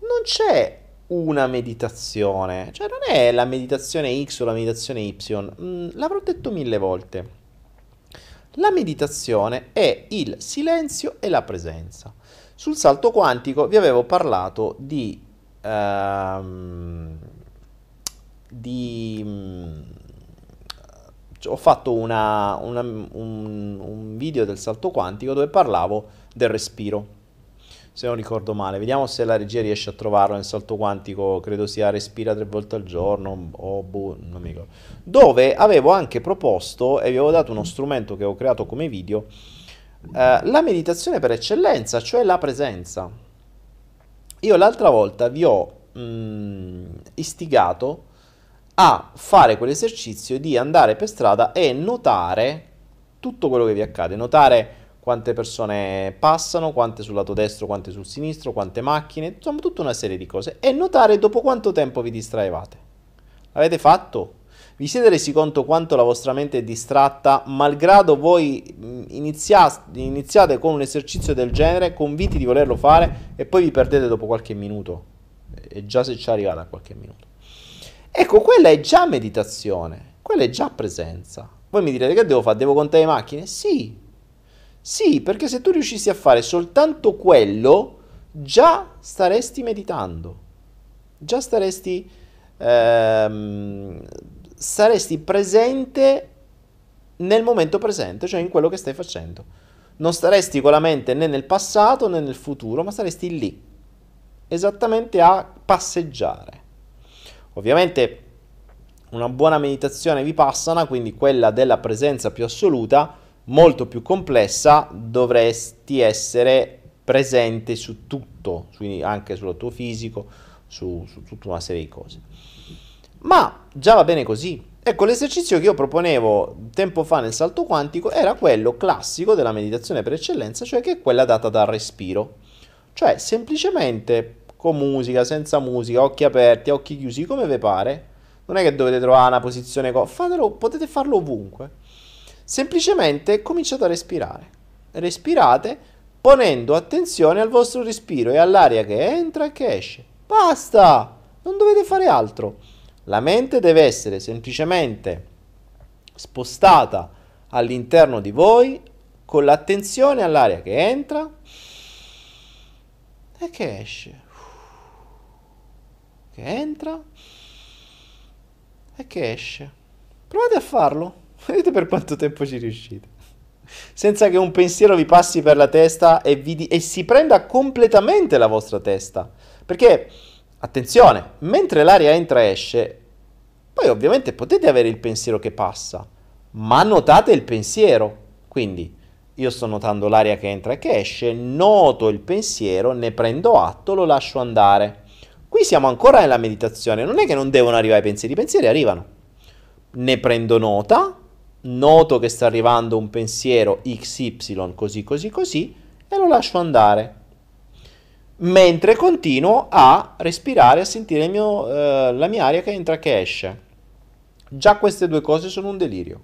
non c'è una meditazione, cioè non è la meditazione X o la meditazione Y, mm, l'avrò detto mille volte. La meditazione è il silenzio e la presenza. Sul salto quantico vi avevo parlato di ehm, di, mh, ho fatto una, una, un, un video del salto quantico dove parlavo del respiro se non ricordo male. Vediamo se la regia riesce a trovarlo nel salto quantico, credo sia respira tre volte al giorno o boh, non mi ricordo. Dove avevo anche proposto e vi avevo dato uno strumento che ho creato come video, eh, la meditazione per eccellenza, cioè la presenza. Io l'altra volta vi ho mh, mm, istigato a fare quell'esercizio di andare per strada e notare tutto quello che vi accade, notare quante persone passano, quante sul lato destro, quante sul sinistro, quante macchine, insomma tutta una serie di cose e notare dopo quanto tempo vi distraevate. L'avete fatto? Vi siete resi conto quanto la vostra mente è distratta, malgrado voi mm, iniziate, con un esercizio del genere, convinti di volerlo fare e poi vi perdete dopo qualche minuto? E già se ci arrivate a qualche minuto. Ecco, quella è già meditazione, quella è già presenza. Voi mi direte che devo fare? Devo contare le macchine? Sì. Sì, perché se tu riuscissi a fare soltanto quello, già staresti meditando. Già staresti ehm, saresti presente nel momento presente, cioè in quello che stai facendo. Non staresti con la mente né nel passato né nel futuro, ma saresti lì, esattamente a passeggiare. Ovviamente una buona meditazione vipassana, quindi quella della presenza più assoluta, molto più complessa, dovresti essere presente su tutto, quindi anche sul tuo fisico, su, su tutta una serie di cose. Ma già va bene così. Ecco, l'esercizio che io proponevo tempo fa nel salto quantico era quello classico della meditazione per eccellenza, cioè che è quella data dal respiro. Cioè, semplicemente con musica, senza musica, occhi aperti, occhi chiusi, come vi pare. Non è che dovete trovare una posizione... Co- fatelo, potete farlo ovunque. Semplicemente cominciate a respirare. Respirate ponendo attenzione al vostro respiro e all'aria che entra e che esce. Basta! Non dovete fare altro. La mente deve essere semplicemente spostata all'interno di voi con l'attenzione all'aria che entra e che esce che entra e che esce. Provate a farlo, vedete per quanto tempo ci riuscite. Senza che un pensiero vi passi per la testa e, di- e si prenda completamente la vostra testa. Perché, attenzione, mentre l'aria entra e esce, poi ovviamente potete avere il pensiero che passa, ma notate il pensiero. Quindi, io sto notando l'aria che entra e che esce, noto il pensiero, ne prendo atto, lo lascio andare. Qui siamo ancora nella meditazione, non è che non devono arrivare i pensieri, i pensieri arrivano. Ne prendo nota, noto che sta arrivando un pensiero XY così così così e lo lascio andare. Mentre continuo a respirare, a sentire mio, eh, la mia aria che entra e che esce. Già queste due cose sono un delirio.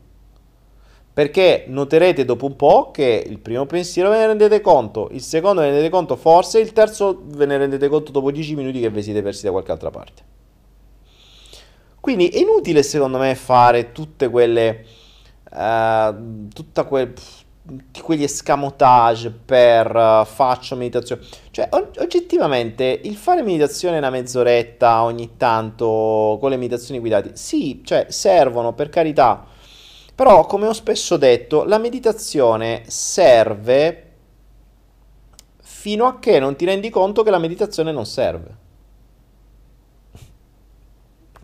Perché noterete dopo un po' che il primo pensiero ve ne rendete conto, il secondo ve ne rendete conto forse, il terzo ve ne rendete conto dopo 10 minuti che vi siete persi da qualche altra parte. Quindi è inutile secondo me fare tutte quelle... Uh, tutta quel, tutti quegli escamotage per uh, faccio meditazione. Cioè, oggettivamente, il fare meditazione una mezz'oretta ogni tanto con le meditazioni guidate, sì, cioè servono per carità però, come ho spesso detto, la meditazione serve fino a che non ti rendi conto che la meditazione non serve.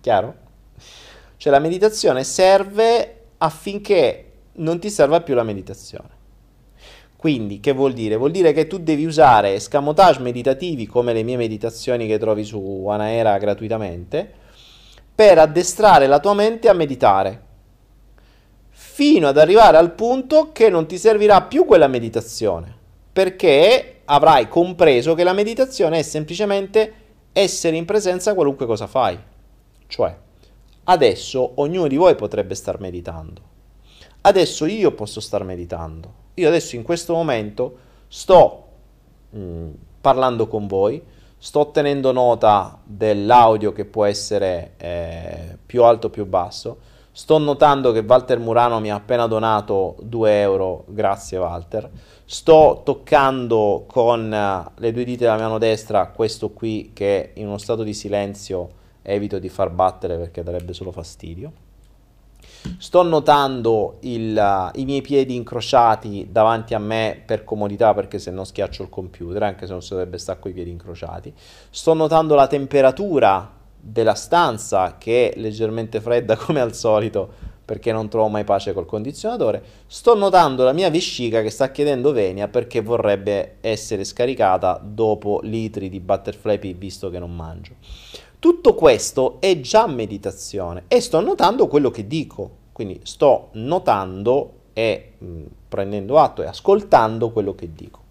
Chiaro? Cioè la meditazione serve affinché non ti serva più la meditazione. Quindi, che vuol dire? Vuol dire che tu devi usare escamotage meditativi come le mie meditazioni che trovi su Anaera gratuitamente per addestrare la tua mente a meditare fino ad arrivare al punto che non ti servirà più quella meditazione, perché avrai compreso che la meditazione è semplicemente essere in presenza qualunque cosa fai. Cioè, adesso ognuno di voi potrebbe star meditando. Adesso io posso star meditando. Io adesso in questo momento sto mh, mm, parlando con voi, sto tenendo nota dell'audio che può essere eh, più alto o più basso. Sto notando che Walter Murano mi ha appena donato 2 euro, grazie Walter. Sto toccando con eh, le due dita della mano destra questo qui che in uno stato di silenzio evito di far battere perché darebbe solo fastidio. Sto notando il, uh, i miei piedi incrociati davanti a me per comodità perché se no schiaccio il computer, anche se non si dovrebbe stare con i piedi incrociati. Sto notando la temperatura della stanza che è leggermente fredda come al solito perché non trovo mai pace col condizionatore. Sto notando la mia vescica che sta chiedendo venia perché vorrebbe essere scaricata dopo litri di butterfly pea visto che non mangio. Tutto questo è già meditazione e sto notando quello che dico, quindi sto notando e mh, mm, prendendo atto e ascoltando quello che dico.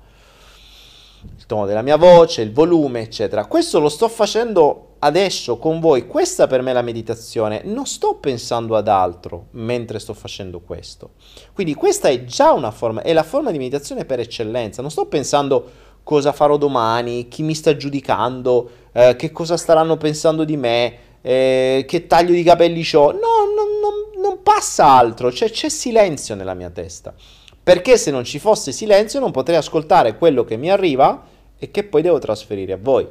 Il tono della mia voce, il volume, eccetera. Questo lo sto facendo adesso con voi, questa per me è la meditazione, non sto pensando ad altro mentre sto facendo questo. Quindi questa è già una forma, è la forma di meditazione per eccellenza, non sto pensando cosa farò domani, chi mi sta giudicando, eh, che cosa staranno pensando di me, eh, che taglio di capelli ho, no, non, non, non passa altro, cioè c'è silenzio nella mia testa. Perché se non ci fosse silenzio non potrei ascoltare quello che mi arriva e che poi devo trasferire a voi.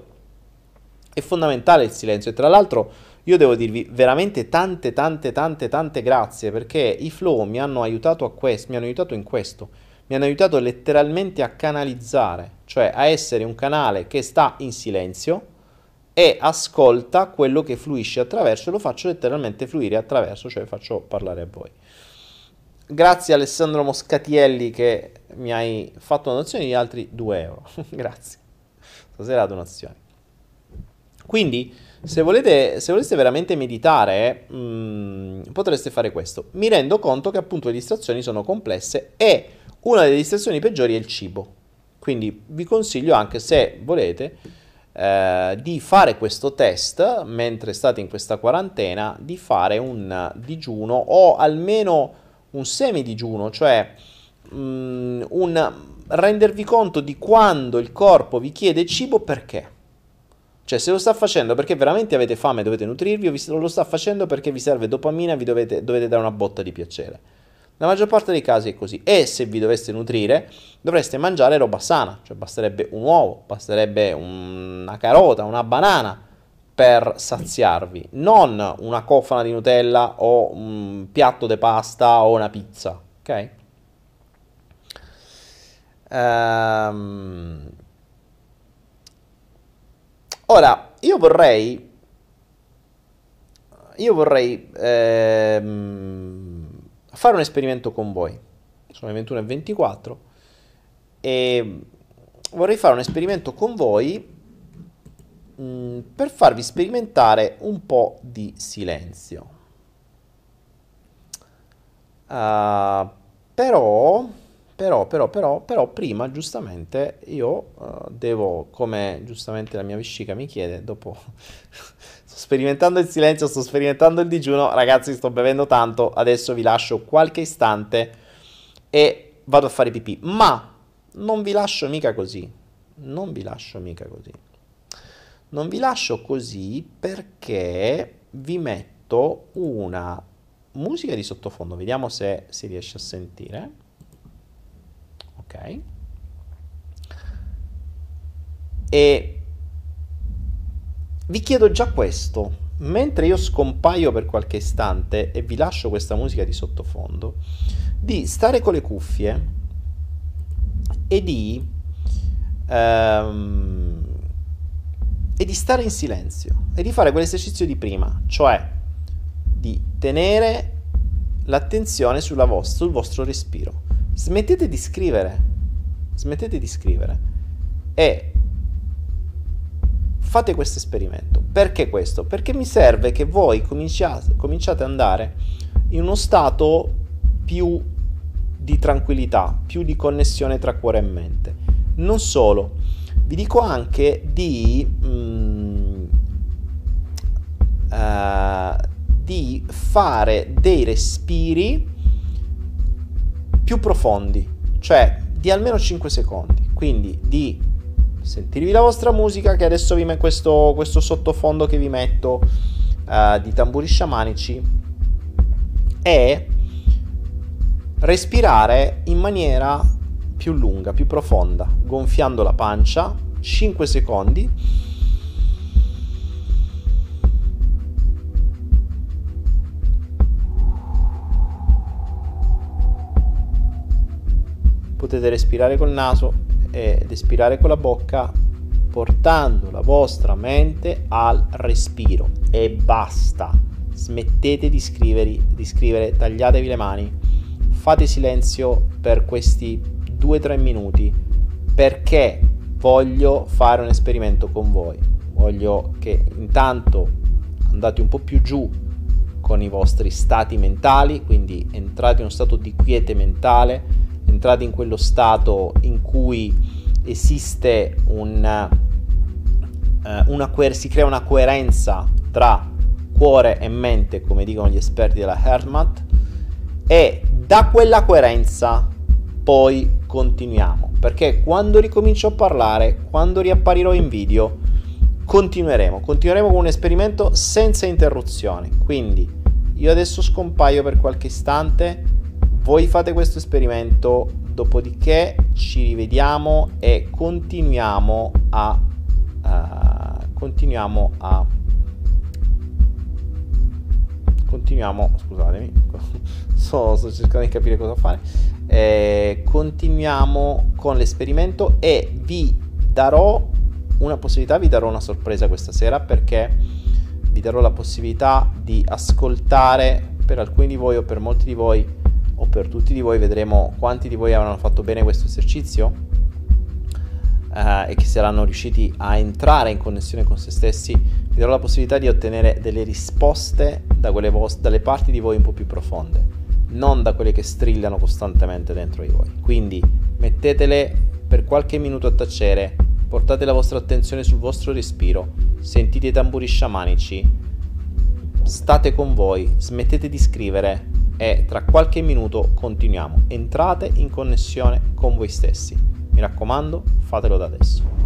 È fondamentale il silenzio e tra l'altro io devo dirvi veramente tante tante tante tante grazie perché i flow mi hanno aiutato a questo, mi hanno aiutato in questo, mi hanno aiutato letteralmente a canalizzare, cioè a essere un canale che sta in silenzio e ascolta quello che fluisce attraverso e lo faccio letteralmente fluire attraverso, cioè faccio parlare a voi. Grazie Alessandro Moscatielli che mi hai fatto una donazione di altri 2 euro. Grazie. Stasera la donazione. Quindi, se volete, se voleste veramente meditare, mh, mm, potreste fare questo. Mi rendo conto che appunto le distrazioni sono complesse e una delle distrazioni peggiori è il cibo. Quindi vi consiglio anche se volete eh, di fare questo test mentre state in questa quarantena, di fare un digiuno o almeno un semidigiuno, cioè mh, mm, un rendervi conto di quando il corpo vi chiede cibo perché. Cioè, se lo sta facendo perché veramente avete fame e dovete nutrirvi, o lo sta facendo perché vi serve dopamina e vi dovete, dovete dare una botta di piacere. La maggior parte dei casi è così. E se vi doveste nutrire, dovreste mangiare roba sana. Cioè, basterebbe un uovo, basterebbe una carota, una banana per saziarvi. Non una cofana di Nutella o un piatto di pasta o una pizza. Ok? Ehm... Ora, io vorrei, io vorrei ehm, fare un esperimento con voi. Sono le 21.24 e vorrei fare un esperimento con voi mm, per farvi sperimentare un po' di silenzio. Uh, però però, però, però, però prima giustamente io uh, devo, come giustamente la mia vescica mi chiede, dopo sto sperimentando il silenzio, sto sperimentando il digiuno, ragazzi sto bevendo tanto, adesso vi lascio qualche istante e vado a fare pipì, ma non vi lascio mica così, non vi lascio mica così, non vi lascio così perché vi metto una musica di sottofondo, vediamo se si riesce a sentire. Ok? E vi chiedo già questo, mentre io scompaio per qualche istante e vi lascio questa musica di sottofondo, di stare con le cuffie e di, um, e di stare in silenzio e di fare quell'esercizio di prima, cioè di tenere l'attenzione vostra, sul vostro respiro. Smettete di scrivere, smettete di scrivere. E Fate questo esperimento. Perché questo? Perché mi serve che voi cominciate, cominciate ad andare in uno stato più di tranquillità, più di connessione tra cuore e mente. Non solo, vi dico anche di, mm, uh, di fare dei respiri più profondi, cioè di almeno 5 secondi, quindi di sentirvi la vostra musica, che adesso vi metto questo, questo sottofondo che vi metto uh, di tamburi sciamanici, e respirare in maniera più lunga, più profonda, gonfiando la pancia, 5 secondi. Potete respirare col naso ed espirare con la bocca portando la vostra mente al respiro e basta. Smettete di, scrivere, di scrivere, tagliatevi le mani, fate silenzio per questi 2-3 minuti perché voglio fare un esperimento con voi. Voglio che intanto andate un po' più giù con i vostri stati mentali, quindi entrate in uno stato di quiete mentale, entrate in quello stato in cui esiste un, eh, una, si crea una coerenza tra cuore e mente, come dicono gli esperti della Hermat, e da quella coerenza poi continuiamo, perché quando ricomincio a parlare, quando riapparirò in video, continueremo, continueremo con un esperimento senza interruzioni, quindi io adesso scompaio per qualche istante. Voi fate questo esperimento, dopodiché ci rivediamo e continuiamo a uh, continuiamo a continuiamo scusatemi sto, sto, cercando di capire cosa fare. Eh, continuiamo con l'esperimento e vi darò una possibilità vi darò una sorpresa questa sera perché vi darò la possibilità di ascoltare per alcuni di voi o per molti di voi o per tutti di voi vedremo quanti di voi avranno fatto bene questo esercizio eh, e che saranno riusciti a entrare in connessione con se stessi, vi darò la possibilità di ottenere delle risposte da vos- dalle parti di voi un po' più profonde, non da quelle che strillano costantemente dentro di voi. Quindi mettetele per qualche minuto a tacere, portate la vostra attenzione sul vostro respiro, sentite i tamburi sciamanici, state con voi, smettete di scrivere, e tra qualche minuto continuiamo. Entrate in connessione con voi stessi. Mi raccomando, fatelo da adesso.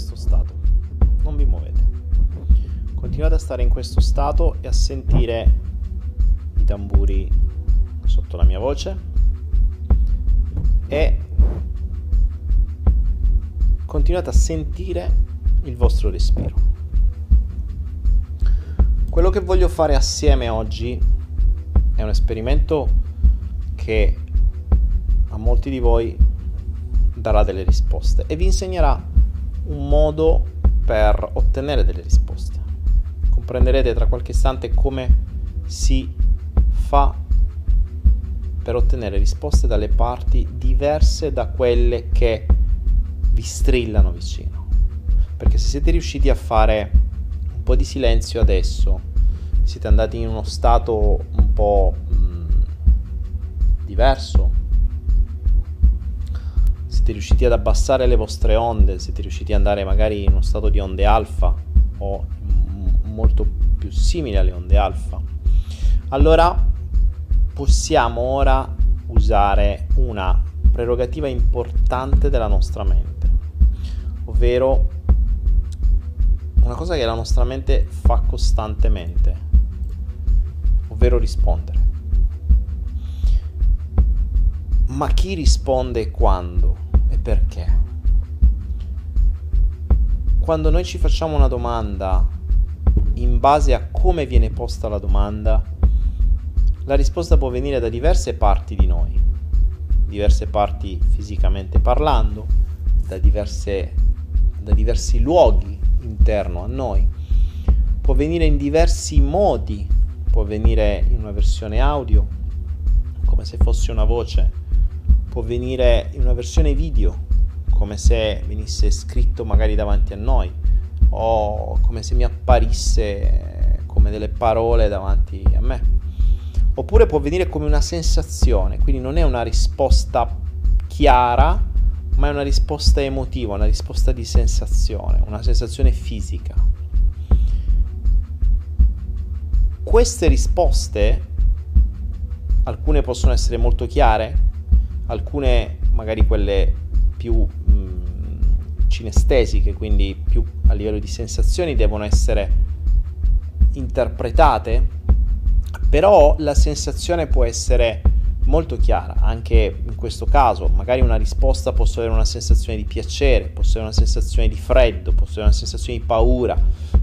Questo stato, non vi muovete. Continuate a stare in questo stato e a sentire i tamburi sotto la mia voce e continuate a sentire il vostro respiro. Quello che voglio fare assieme oggi è un esperimento che a molti di voi darà delle risposte e vi insegnerà un modo per ottenere delle risposte. Comprenderete tra qualche istante come si fa per ottenere risposte dalle parti diverse da quelle che vi strillano vicino. Perché se siete riusciti a fare un po' di silenzio adesso, siete andati in uno stato un po' mh, mm, diverso, siete riusciti ad abbassare le vostre onde, siete riusciti ad andare magari in uno stato di onde alfa o m- molto più simile alle onde alfa, allora possiamo ora usare una prerogativa importante della nostra mente, ovvero una cosa che la nostra mente fa costantemente, ovvero rispondere. Ma chi risponde quando? Perché. Quando noi ci facciamo una domanda in base a come viene posta la domanda, la risposta può venire da diverse parti di noi, diverse parti fisicamente parlando, da, diverse, da diversi luoghi interno a noi, può venire in diversi modi, può venire in una versione audio, come se fosse una voce, può venire in una versione video, come se venisse scritto magari davanti a noi, o come se mi apparisse come delle parole davanti a me. Oppure può venire come una sensazione, quindi non è una risposta chiara, ma è una risposta emotiva, una risposta di sensazione, una sensazione fisica. Queste risposte, alcune possono essere molto chiare, alcune magari quelle più mh, cinestesiche, quindi più a livello di sensazioni, devono essere interpretate, però la sensazione può essere molto chiara, anche in questo caso, magari una risposta può essere una sensazione di piacere, può essere una sensazione di freddo, può essere una sensazione di paura,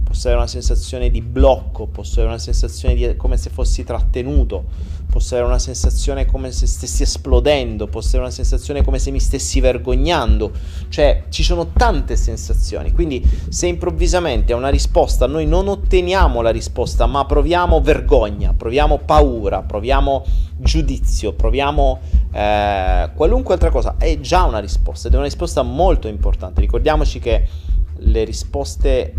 può essere una sensazione di blocco, può essere una sensazione di come se fossi trattenuto, può essere una sensazione come se stessi esplodendo, può essere una sensazione come se mi stessi vergognando, cioè ci sono tante sensazioni, quindi se improvvisamente a una risposta noi non otteniamo la risposta, ma proviamo vergogna, proviamo paura, proviamo giudizio, proviamo eh, qualunque altra cosa, è già una risposta ed è una risposta molto importante. Ricordiamoci che le risposte,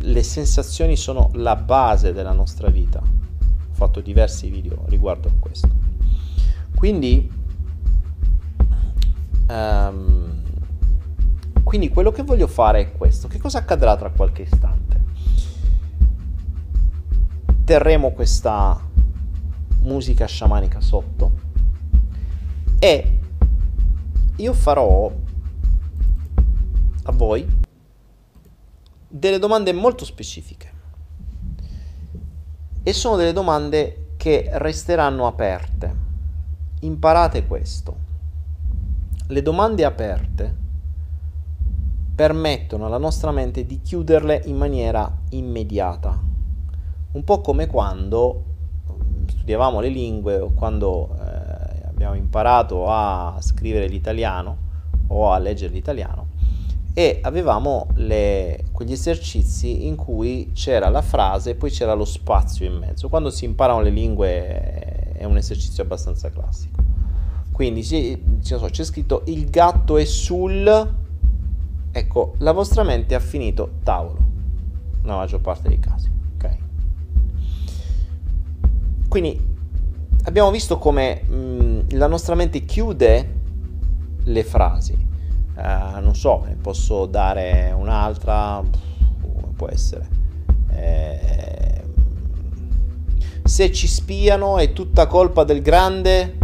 le sensazioni sono la base della nostra vita. Ho fatto diversi video riguardo a questo. Quindi, um, quindi quello che voglio fare è questo. Che cosa accadrà tra qualche istante? Terremo questa musica sciamanica sotto e io farò a voi delle domande molto specifiche e sono delle domande che resteranno aperte. Imparate questo. Le domande aperte permettono alla nostra mente di chiuderle in maniera immediata. Un po' come quando studiavamo le lingue o quando eh, abbiamo imparato a scrivere l'italiano o a leggere l'italiano e avevamo le, quegli esercizi in cui c'era la frase e poi c'era lo spazio in mezzo. Quando si imparano le lingue è un esercizio abbastanza classico. Quindi so, c'è scritto il gatto è sul... Ecco, la vostra mente ha finito tavolo, nella maggior parte dei casi. Ok? Quindi abbiamo visto come mh, la nostra mente chiude le frasi Uh, non so, ne posso dare un'altra, come può essere. Eh, se ci spiano è tutta colpa del grande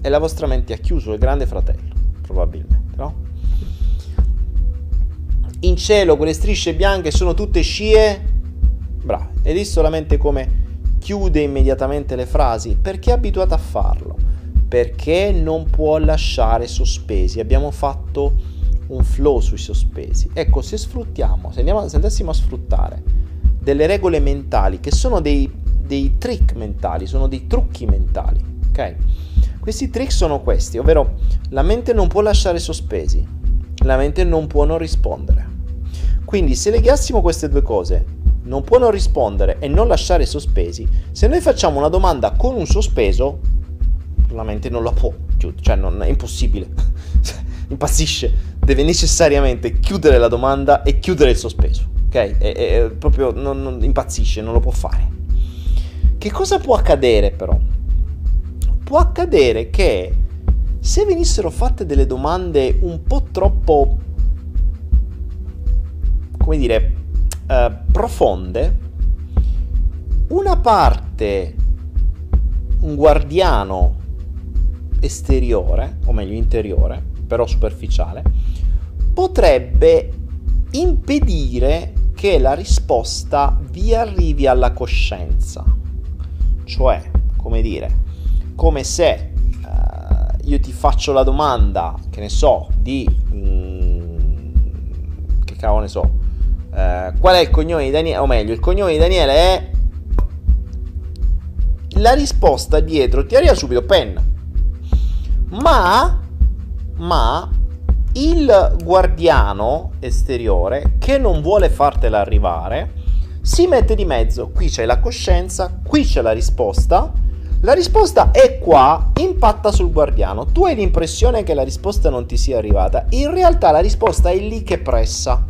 e la vostra mente ha chiuso il grande fratello, probabilmente, no? In cielo quelle strisce bianche sono tutte scie? Bravo. Hai visto solamente come chiude immediatamente le frasi? Perché è abituata a farlo. Perché non può lasciare sospesi. Abbiamo fatto un flow sui sospesi. Ecco, se sfruttiamo, se, andiamo, se andassimo a sfruttare delle regole mentali che sono dei, dei trick mentali, sono dei trucchi mentali, ok? Questi trick sono questi, ovvero la mente non può lasciare sospesi, la mente non può non rispondere. Quindi se legassimo queste due cose, non può non rispondere e non lasciare sospesi, se noi facciamo una domanda con un sospeso, la mente non la può chiudere, cioè non, è impossibile, impazzisce, deve necessariamente chiudere la domanda e chiudere il sospeso, ok? È, è, proprio non, non, impazzisce, non lo può fare. Che cosa può accadere però? può accadere che se venissero fatte delle domande un po' troppo, come dire, eh, profonde, una parte, un guardiano esteriore, o meglio interiore, però superficiale, potrebbe impedire che la risposta vi arrivi alla coscienza. Cioè, come dire, come se uh, io ti faccio la domanda, che ne so, di... Mm, che cavolo ne so, uh, qual è il cognome di Daniele, o meglio, il cognome di Daniele è... La risposta dietro ti arriva subito, penna. Ma, ma il guardiano esteriore che non vuole fartela arrivare si mette di mezzo. Qui c'è la coscienza, qui c'è la risposta la risposta è qua, impatta sul guardiano. Tu hai l'impressione che la risposta non ti sia arrivata. In realtà la risposta è lì che pressa.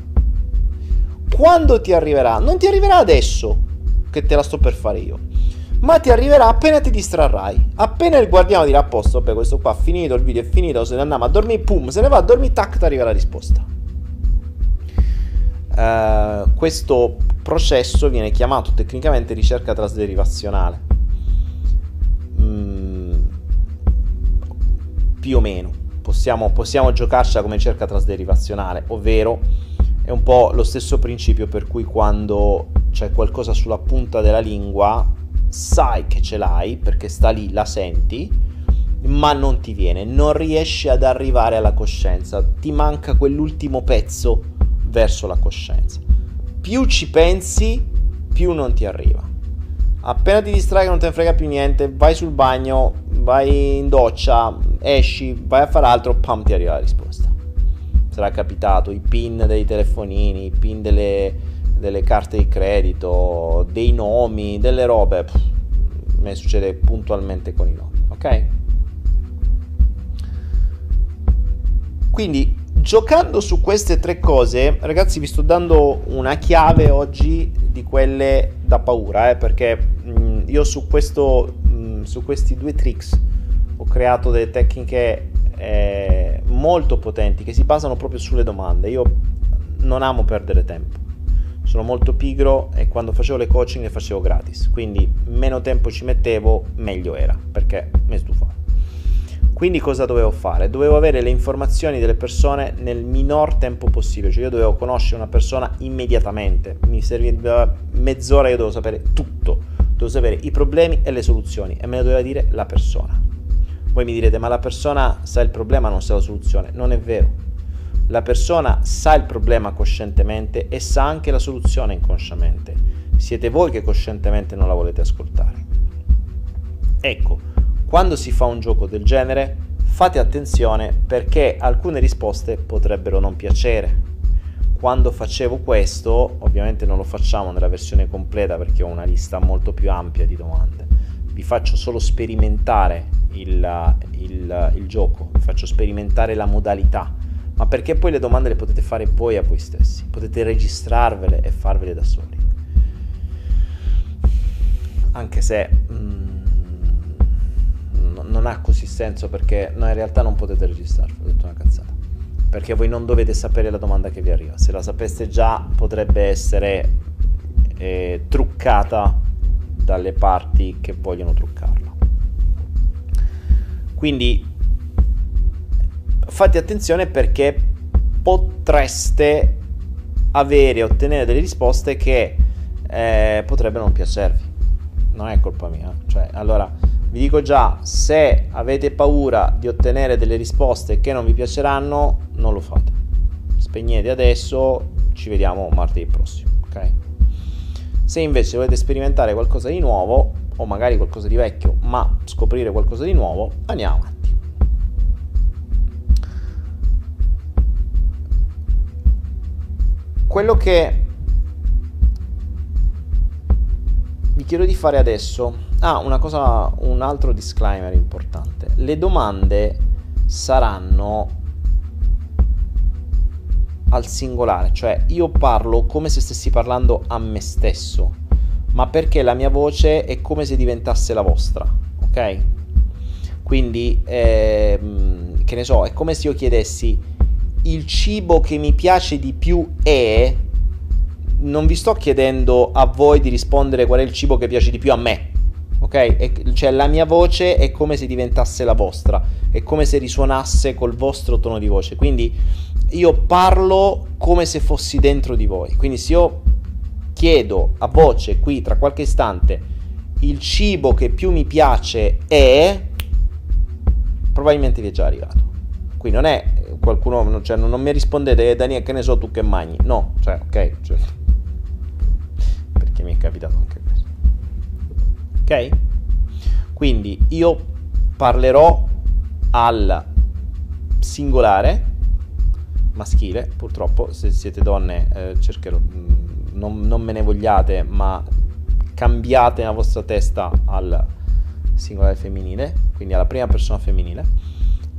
Quando ti arriverà? Non ti arriverà adesso, che te la sto per fare io. Ma ti arriverà appena ti distrarrai. Appena il guardiano dirà a posto, beh, questo qua ha finito, il video è finito, se ne andiamo a dormire, pum, se ne va a dormire, tac, ti arriva la risposta. Uh, questo processo viene chiamato tecnicamente ricerca trasderivazionale più o meno. Possiamo, possiamo giocarcela come cerca trasderivazionale, ovvero è un po' lo stesso principio per cui quando c'è qualcosa sulla punta della lingua sai che ce l'hai perché sta lì, la senti, ma non ti viene, non riesci ad arrivare alla coscienza, ti manca quell'ultimo pezzo verso la coscienza. Più ci pensi, più non ti arriva. Appena ti distrai non te ne frega più niente, vai sul bagno, vai in doccia, esci, vai a fare altro, pam, ti arriva la risposta. Sarà capitato, i pin dei telefonini, i pin delle, delle carte di credito, dei nomi, delle robe. Pff, me succede puntualmente con i nomi, ok? Quindi giocando su queste tre cose, ragazzi, vi sto dando una chiave oggi di quelle da paura, eh, perché mh, mm, io su, questo, mh, mm, su questi due tricks ho creato delle tecniche eh, molto potenti che si basano proprio sulle domande. Io non amo perdere tempo. Sono molto pigro e quando facevo le coaching le facevo gratis, quindi meno tempo ci mettevo, meglio era, perché mi stufavo. Quindi cosa dovevo fare? Dovevo avere le informazioni delle persone nel minor tempo possibile, cioè io dovevo conoscere una persona immediatamente, mi serviva mezz'ora, io dovevo sapere tutto, dovevo sapere i problemi e le soluzioni e me lo doveva dire la persona. Voi mi direte, ma la persona sa il problema, non sa la soluzione. Non è vero. La persona sa il problema coscientemente e sa anche la soluzione inconsciamente. Siete voi che coscientemente non la volete ascoltare. Ecco, quando si fa un gioco del genere, fate attenzione perché alcune risposte potrebbero non piacere. Quando facevo questo, ovviamente non lo facciamo nella versione completa perché ho una lista molto più ampia di domande. Vi faccio solo sperimentare il, il, il gioco, vi faccio sperimentare la modalità, ma perché poi le domande le potete fare voi a voi stessi, potete registrarvele e farvele da soli. Anche se... Mm, non ha così senso perché no, in realtà non potete registrarlo, ho detto una cazzata. Perché voi non dovete sapere la domanda che vi arriva. Se la sapeste già potrebbe essere eh, truccata dalle parti che vogliono truccarla. Quindi fate attenzione perché potreste avere, ottenere delle risposte che eh, potrebbero non piacervi. Non è colpa mia. Cioè, allora, vi dico già, se avete paura di ottenere delle risposte che non vi piaceranno, non lo fate. Spegnete adesso, ci vediamo martedì prossimo, ok? Se invece volete sperimentare qualcosa di nuovo, o magari qualcosa di vecchio, ma scoprire qualcosa di nuovo, andiamo avanti. Quello che vi chiedo di fare adesso. Ah, una cosa, un altro disclaimer importante. Le domande saranno al singolare, cioè io parlo come se stessi parlando a me stesso, ma perché la mia voce è come se diventasse la vostra, ok? Quindi, ehm, che ne so, è come se io chiedessi il cibo che mi piace di più è non vi sto chiedendo a voi di rispondere qual è il cibo che piace di più a me. Ok? E, cioè la mia voce è come se diventasse la vostra, è come se risuonasse col vostro tono di voce. Quindi io parlo come se fossi dentro di voi. Quindi se io chiedo a voce qui tra qualche istante il cibo che più mi piace è probabilmente vi è già arrivato. Qui non è qualcuno, cioè non, mi rispondete, eh, Daniele, che ne so tu che mangi. No, cioè, ok, cioè, perché mi è capitato anche questo. Ok? Quindi io parlerò al singolare maschile, purtroppo se siete donne eh, cercherò, mm, non, non me ne vogliate, ma cambiate la vostra testa al singolare femminile, quindi alla prima persona femminile,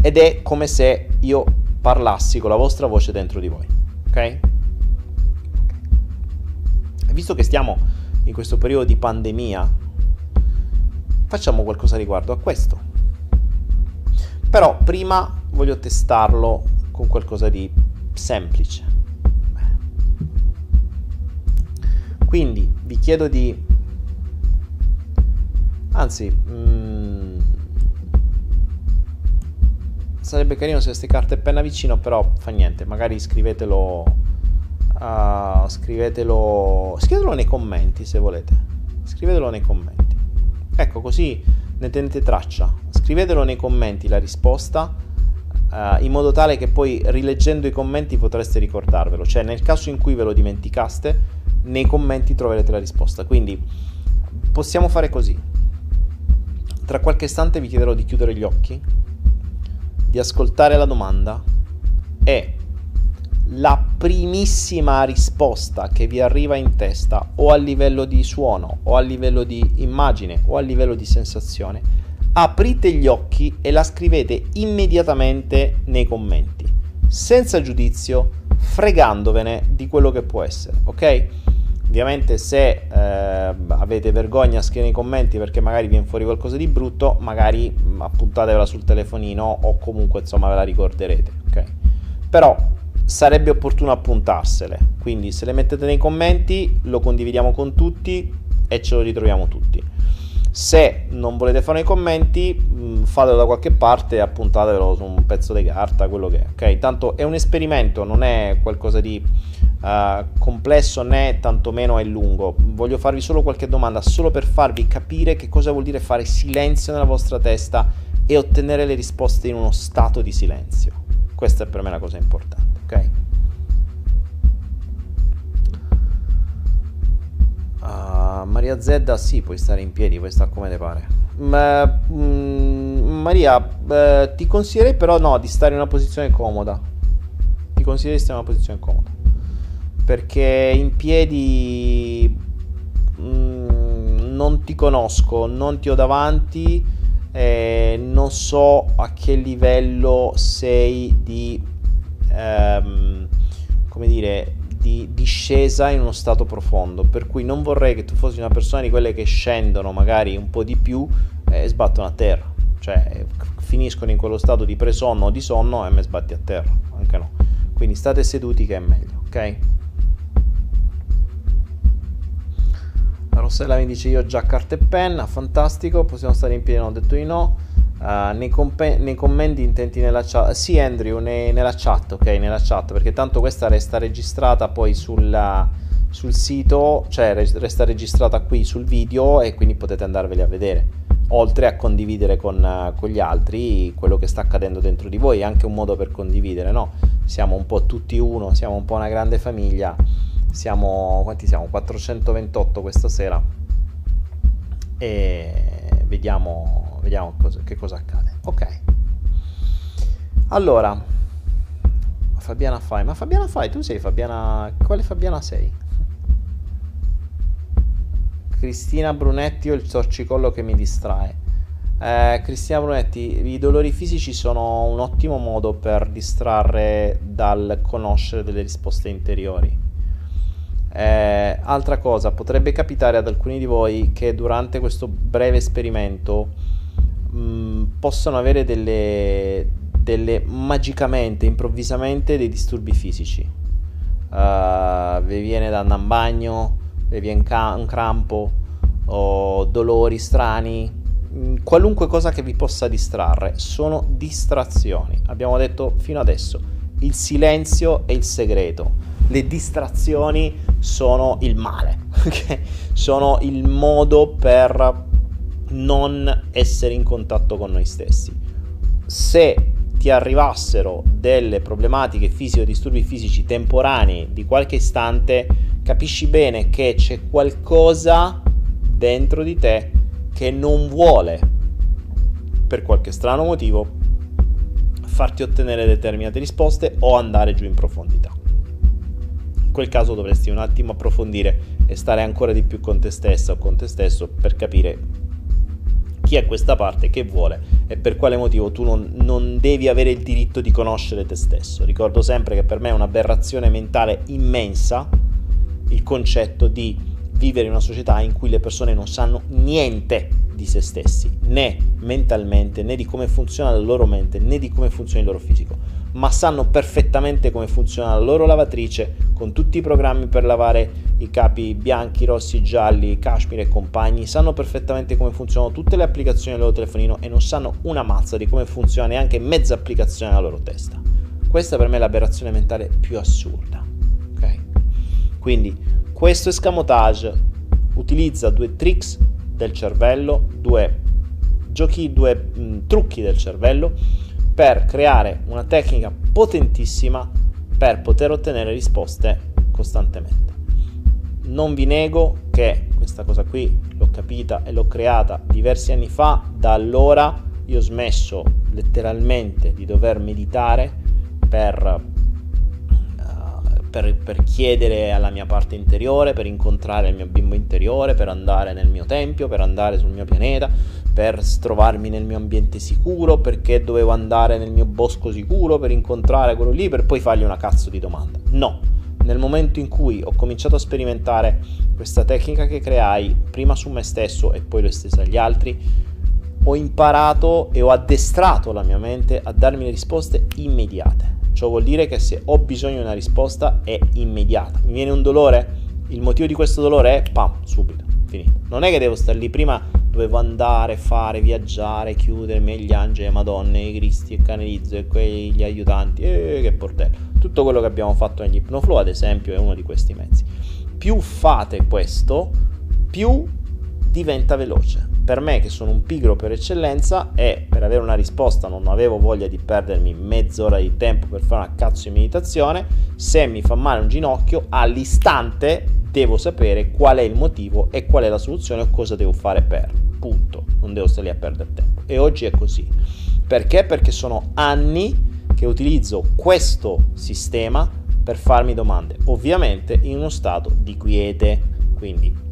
ed è come se io parlassi con la vostra voce dentro di voi, ok? visto che stiamo in questo periodo di pandemia, facciamo qualcosa riguardo a questo. Però prima voglio testarlo con qualcosa di semplice. Quindi vi chiedo di... Anzi, mm, sarebbe carino se queste carte e penna vicino, però fa niente, magari scrivetelo Uh, scrivetelo, scrivetelo nei commenti se volete. Scrivetelo nei commenti. Ecco, così ne tenete traccia. Scrivetelo nei commenti la risposta uh, in modo tale che poi rileggendo i commenti potreste ricordarvelo. Cioè, nel caso in cui ve lo dimenticaste, nei commenti troverete la risposta. Quindi possiamo fare così. Tra qualche istante vi chiederò di chiudere gli occhi, di ascoltare la domanda e la primissima risposta che vi arriva in testa o a livello di suono o a livello di immagine o a livello di sensazione, aprite gli occhi e la scrivete immediatamente nei commenti, senza giudizio, fregandovene di quello che può essere, ok? Ovviamente se eh, avete vergogna scrivere nei commenti perché magari viene fuori qualcosa di brutto, magari appuntatevela sul telefonino o comunque insomma ve la ricorderete, ok? Però sarebbe opportuno appuntarsele. Quindi se le mettete nei commenti lo condividiamo con tutti e ce lo ritroviamo tutti. Se non volete fare i commenti, mm, fatelo da qualche parte e appuntatevelo su un pezzo di carta, quello che è. Ok, tanto è un esperimento, non è qualcosa di uh, complesso né tantomeno è lungo. Voglio farvi solo qualche domanda, solo per farvi capire che cosa vuol dire fare silenzio nella vostra testa e ottenere le risposte in uno stato di silenzio. Questa è per me la cosa importante ok? Uh, Maria Zedda, sì, puoi stare in piedi, puoi stare come te pare. Ma, mm, Maria, eh, ti consiglierei però no, di stare in una posizione comoda. Ti consiglierei di stare in una posizione comoda. Perché in piedi mm, non ti conosco, non ti ho davanti, eh, non so a che livello sei di ehm, come dire, di discesa in uno stato profondo, per cui non vorrei che tu fossi una persona di quelle che scendono magari un po' di più e sbattono a terra, cioè finiscono in quello stato di presonno o di sonno e me sbatti a terra, anche no. Quindi state seduti che è meglio, ok? Rossella mi dice io ho già carta e penna, fantastico, possiamo stare in piedi, non ho detto di no. Uh, nei, comp- nei, commenti intenti nella chat. Sì, Andrew, ne- nella chat, ok, nella chat, perché tanto questa resta registrata poi sulla, sul sito, cioè resta registrata qui sul video e quindi potete andarveli a vedere. Oltre a condividere con, con gli altri quello che sta accadendo dentro di voi, è anche un modo per condividere, no? Siamo un po' tutti uno, siamo un po' una grande famiglia. Siamo, quanti siamo? 428 questa sera. E vediamo vediamo cosa, che cosa accade. Ok. Allora, Fabiana Fai, ma Fabiana Fai, tu sei Fabiana, quale Fabiana sei? Cristina Brunetti o il torcicollo che mi distrae? Eh, Cristina Brunetti, i dolori fisici sono un ottimo modo per distrarre dal conoscere delle risposte interiori. Eh, altra cosa, potrebbe capitare ad alcuni di voi che durante questo breve esperimento mh, mm, possono avere delle, delle, magicamente, improvvisamente dei disturbi fisici. Uh, vi viene da andare in bagno, vi viene ca- un crampo o dolori strani, mm, qualunque cosa che vi possa distrarre, sono distrazioni. Abbiamo detto fino adesso, il silenzio è il segreto. Le distrazioni sono il male, okay? sono il modo per non essere in contatto con noi stessi. Se ti arrivassero delle problematiche fisiche o disturbi fisici temporanei di qualche istante, capisci bene che c'è qualcosa dentro di te che non vuole, per qualche strano motivo, farti ottenere determinate risposte o andare giù in profondità. Quel caso dovresti un attimo approfondire e stare ancora di più con te stessa o con te stesso per capire chi è questa parte che vuole e per quale motivo tu non, non, devi avere il diritto di conoscere te stesso. Ricordo sempre che per me è un'aberrazione mentale immensa il concetto di vivere in una società in cui le persone non sanno niente di se stessi, né mentalmente, né di come funziona la loro mente, né di come funziona il loro fisico ma sanno perfettamente come funziona la loro lavatrice con tutti i programmi per lavare i capi bianchi, rossi, gialli, cashmere e compagni, sanno perfettamente come funzionano tutte le applicazioni del loro telefonino e non sanno una mazza di come funziona neanche mezza applicazione nella loro testa. Questa per me è l'aberrazione mentale più assurda. Ok? Quindi questo escamotage utilizza due tricks del cervello, due giochi, due mh, trucchi del cervello per creare una tecnica potentissima per poter ottenere risposte costantemente. Non vi nego che questa cosa qui l'ho capita e l'ho creata diversi anni fa, da allora io ho smesso letteralmente di dover meditare per, per, per chiedere alla mia parte interiore, per incontrare il mio bimbo interiore, per andare nel mio tempio, per andare sul mio pianeta, per trovarmi nel mio ambiente sicuro, perché dovevo andare nel mio bosco sicuro per incontrare quello lì, per poi fargli una cazzo di domanda. No, nel momento in cui ho cominciato a sperimentare questa tecnica che creai, prima su me stesso e poi l'ho estesa agli altri, ho imparato e ho addestrato la mia mente a darmi le risposte immediate. Ciò vuol dire che se ho bisogno di una risposta è immediata. Mi viene un dolore? Il motivo di questo dolore è pam, subito, finito. Non è che devo stare lì prima dovevo andare, fare, viaggiare, chiudermi agli angeli, le madonne, i cristi, il canelizzo e quegli aiutanti, eh, che portello. Tutto quello che abbiamo fatto negli Hypnoflow, ad esempio, è uno di questi mezzi. Più fate questo, più diventa veloce. Per me, che sono un pigro per eccellenza, e per avere una risposta non avevo voglia di perdermi mezz'ora di tempo per fare una cazzo di meditazione. Se mi fa male un ginocchio, all'istante devo sapere qual è il motivo e qual è la soluzione o cosa devo fare per. Punto. Non devo stare lì a perdere tempo. E oggi è così. Perché? Perché sono anni che utilizzo questo sistema per farmi domande. Ovviamente in uno stato di quiete. Quindi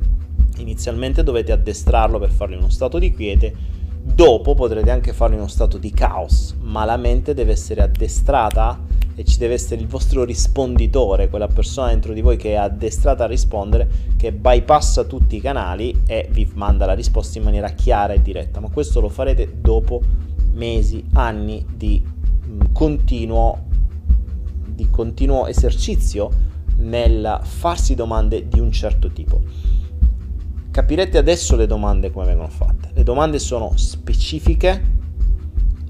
inizialmente dovete addestrarlo per farlo in uno stato di quiete. Dopo potrete anche farlo in uno stato di caos, ma la mente deve essere addestrata e ci deve essere il vostro risponditore, quella persona dentro di voi che è addestrata a rispondere, che bypassa tutti i canali e vi manda la risposta in maniera chiara e diretta. Ma questo lo farete dopo mesi, anni di mm, continuo, di continuo esercizio nel farsi domande di un certo tipo. Capirete adesso le domande come vengono fatte. Le domande sono specifiche,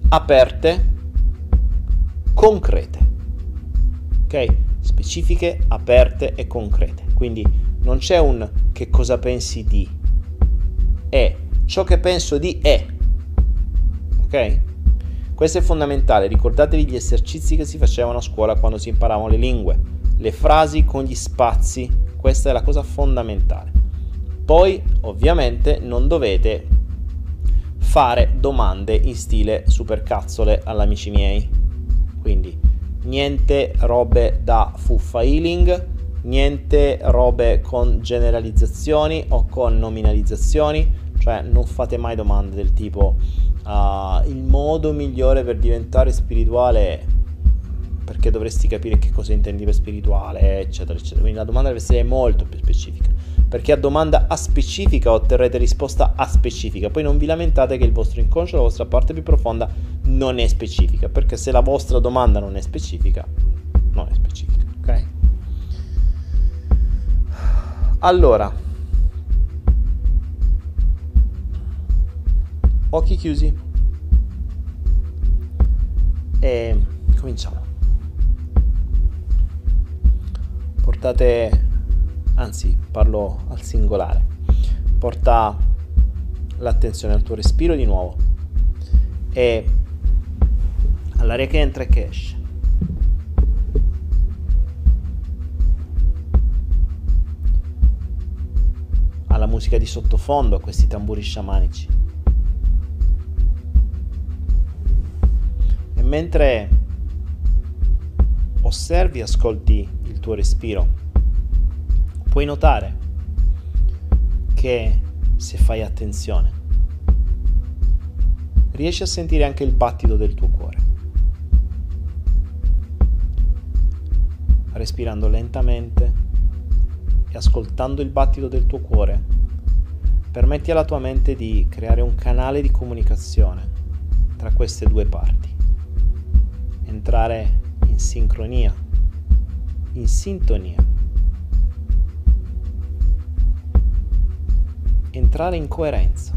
aperte, concrete. Ok? Specifiche, aperte e concrete. Quindi non c'è un che cosa pensi di. È ciò che penso di è. Ok? Questo è fondamentale, ricordatevi gli esercizi che si facevano a scuola quando si imparavano le lingue, le frasi con gli spazi, questa è la cosa fondamentale. Poi, ovviamente, non dovete fare domande in stile supercazzole all'amici miei. Quindi, niente robe da fuffa healing, niente robe con generalizzazioni o con nominalizzazioni, cioè non fate mai domande del tipo uh, il modo migliore per diventare spirituale perché dovresti capire che cosa intendi per spirituale, eccetera, eccetera. Quindi la domanda deve essere molto più specifica. Perché a domanda a specifica otterrete risposta a specifica. Poi non vi lamentate che il vostro inconscio, la vostra parte più profonda, non è specifica. Perché se la vostra domanda non è specifica, non è specifica. Ok? Allora, occhi chiusi e cominciamo. Portate, anzi parlo al singolare, porta l'attenzione al tuo respiro di nuovo e all'aria che entra e che esce. alla musica di sottofondo, a questi tamburi sciamanici. mentre osservi e ascolti il tuo respiro, puoi notare che se fai attenzione, riesci a sentire anche il battito del tuo cuore. Respirando lentamente e ascoltando il battito del tuo cuore, permetti alla tua mente di creare un canale di comunicazione tra queste due parti entrare in sincronia, in sintonia, entrare in coerenza,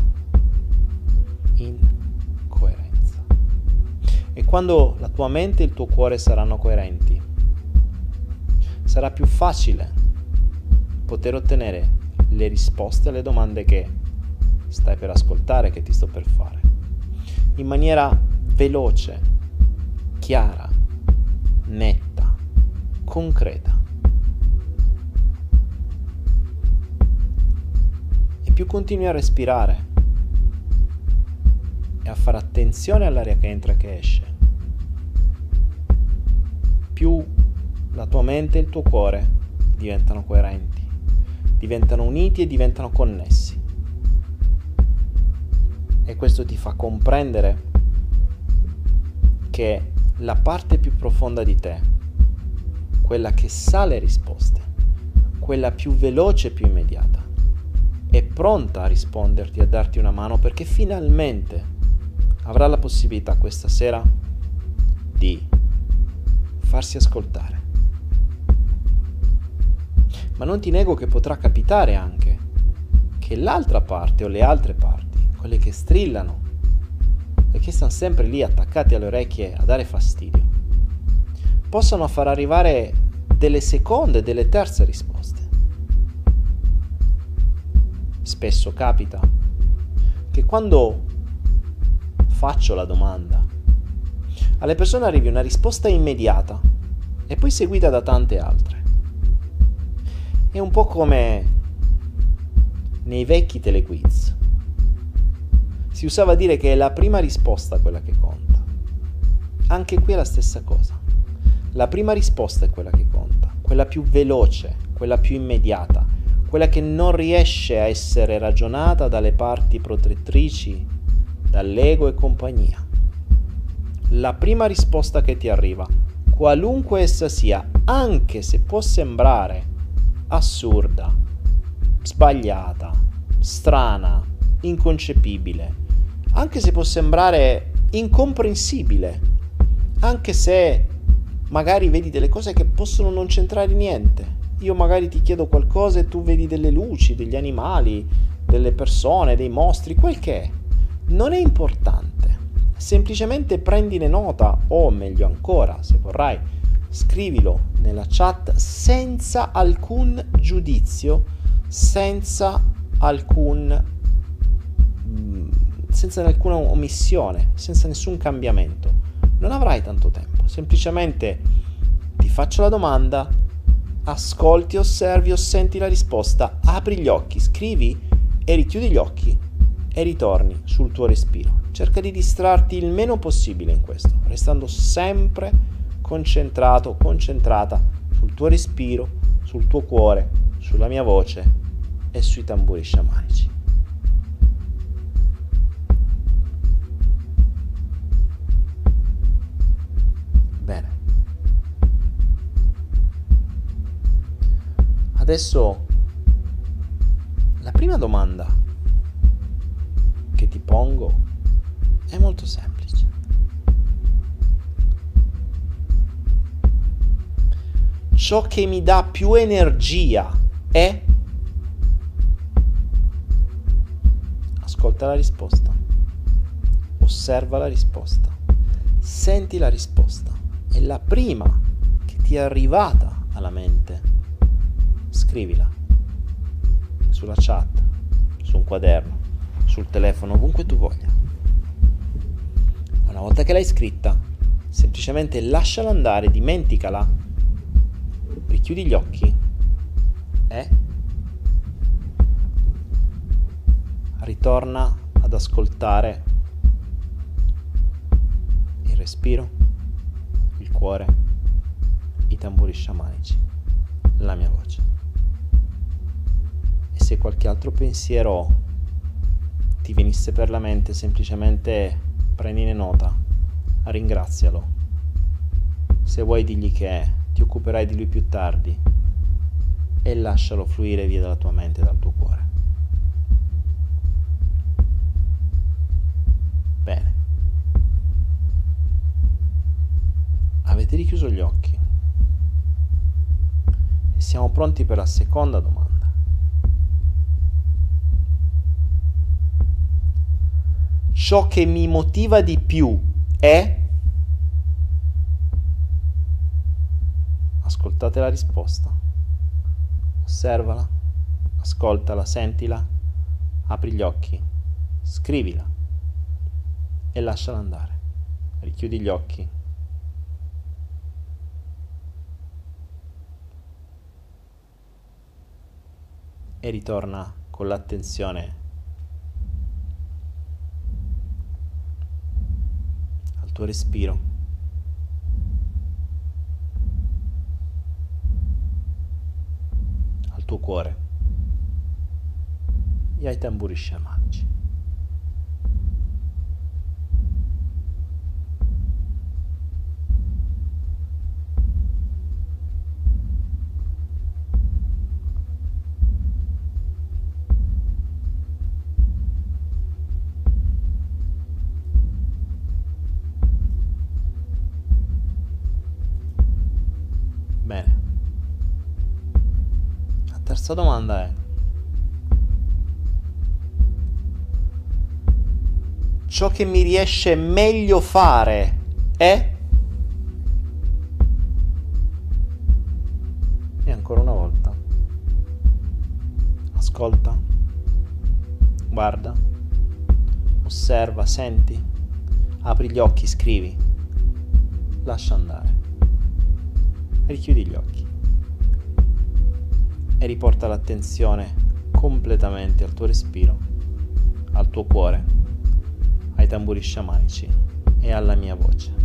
in coerenza. E quando la tua mente e il tuo cuore saranno coerenti, sarà più facile poter ottenere le risposte alle domande che stai per ascoltare, che ti sto per fare, in maniera veloce, chiara, netta, concreta. Più continui a respirare e a fare attenzione all'aria che entra e che esce, più la tua mente e il tuo cuore diventano coerenti, diventano uniti e diventano connessi. E questo ti fa comprendere che la parte più profonda di te, quella che sa le risposte, quella più veloce e più immediata, è pronta a risponderti, a darti una mano perché finalmente avrà la possibilità questa sera di farsi ascoltare. Ma non ti nego che potrà capitare anche che l'altra parte o le altre parti, quelle che strillano e che stanno sempre lì attaccati alle orecchie a dare fastidio, possano far arrivare delle seconde, delle terze risposte. Spesso capita che quando faccio la domanda, alle persone arrivi una risposta immediata e poi seguita da tante altre. È un po' come nei vecchi telequiz si usava dire che è la prima risposta quella che conta. Anche qui è la stessa cosa. La prima risposta è quella che conta, quella più veloce, quella più immediata, quella che non riesce a essere ragionata dalle parti protettrici, dall'ego e compagnia. La prima risposta che ti arriva, qualunque essa sia, anche se può sembrare assurda, sbagliata, strana, inconcepibile, anche se può sembrare incomprensibile, anche se magari vedi delle cose che possono non c'entrare niente. Io magari ti chiedo qualcosa e tu vedi delle luci, degli animali, delle persone, dei mostri, quel che è. Non è importante. semplicemente prendine nota o meglio ancora, se vorrai, scrivilo nella chat senza alcun giudizio, senza alcun mm, senza alcuna omissione, senza nessun cambiamento. Non avrai tanto tempo, semplicemente ti faccio la domanda, ascolti, osservi o senti la risposta, apri gli occhi, scrivi e richiudi gli occhi e ritorni sul tuo respiro. Cerca di distrarti il meno possibile in questo, restando sempre concentrato, concentrata sul tuo respiro, sul tuo cuore, sulla mia voce e sui tamburi sciamanici. Adesso la prima domanda che ti pongo è molto semplice. Ciò che mi dà più energia è... Ascolta la risposta. Osserva la risposta. Senti la risposta. E la prima che ti è arrivata alla mente, scrivila sulla chat, su un quaderno, sul telefono, ovunque tu voglia. Una volta che l'hai scritta, semplicemente lasciala andare, dimenticala, richiudi gli occhi e ritorna ad ascoltare il respiro, il cuore, i tamburi sciamanici, la mia voce se qualche altro pensiero ti venisse per la mente, semplicemente prendine nota, ringrazialo. Se vuoi digli che ti occuperai di lui più tardi e lascialo fluire via dalla tua mente e dal tuo cuore. Bene. Avete richiuso gli occhi e siamo pronti per la seconda domanda. Ciò che mi motiva di più è... Ascoltate la risposta. Osservala, ascoltala, sentila, apri gli occhi, scrivila e lasciala andare. Richiudi gli occhi. E ritorna con l'attenzione tuo respiro. Al tuo cuore e ai tamburi sciamanici. Terza domanda è ciò che mi riesce meglio fare è e ancora una volta. Ascolta. Guarda. Osserva senti. Apri gli occhi scrivi. Lascia andare. Richiudi gli occhi e riporta l'attenzione completamente al tuo respiro, al tuo cuore, ai tamburi sciamanici e alla mia voce.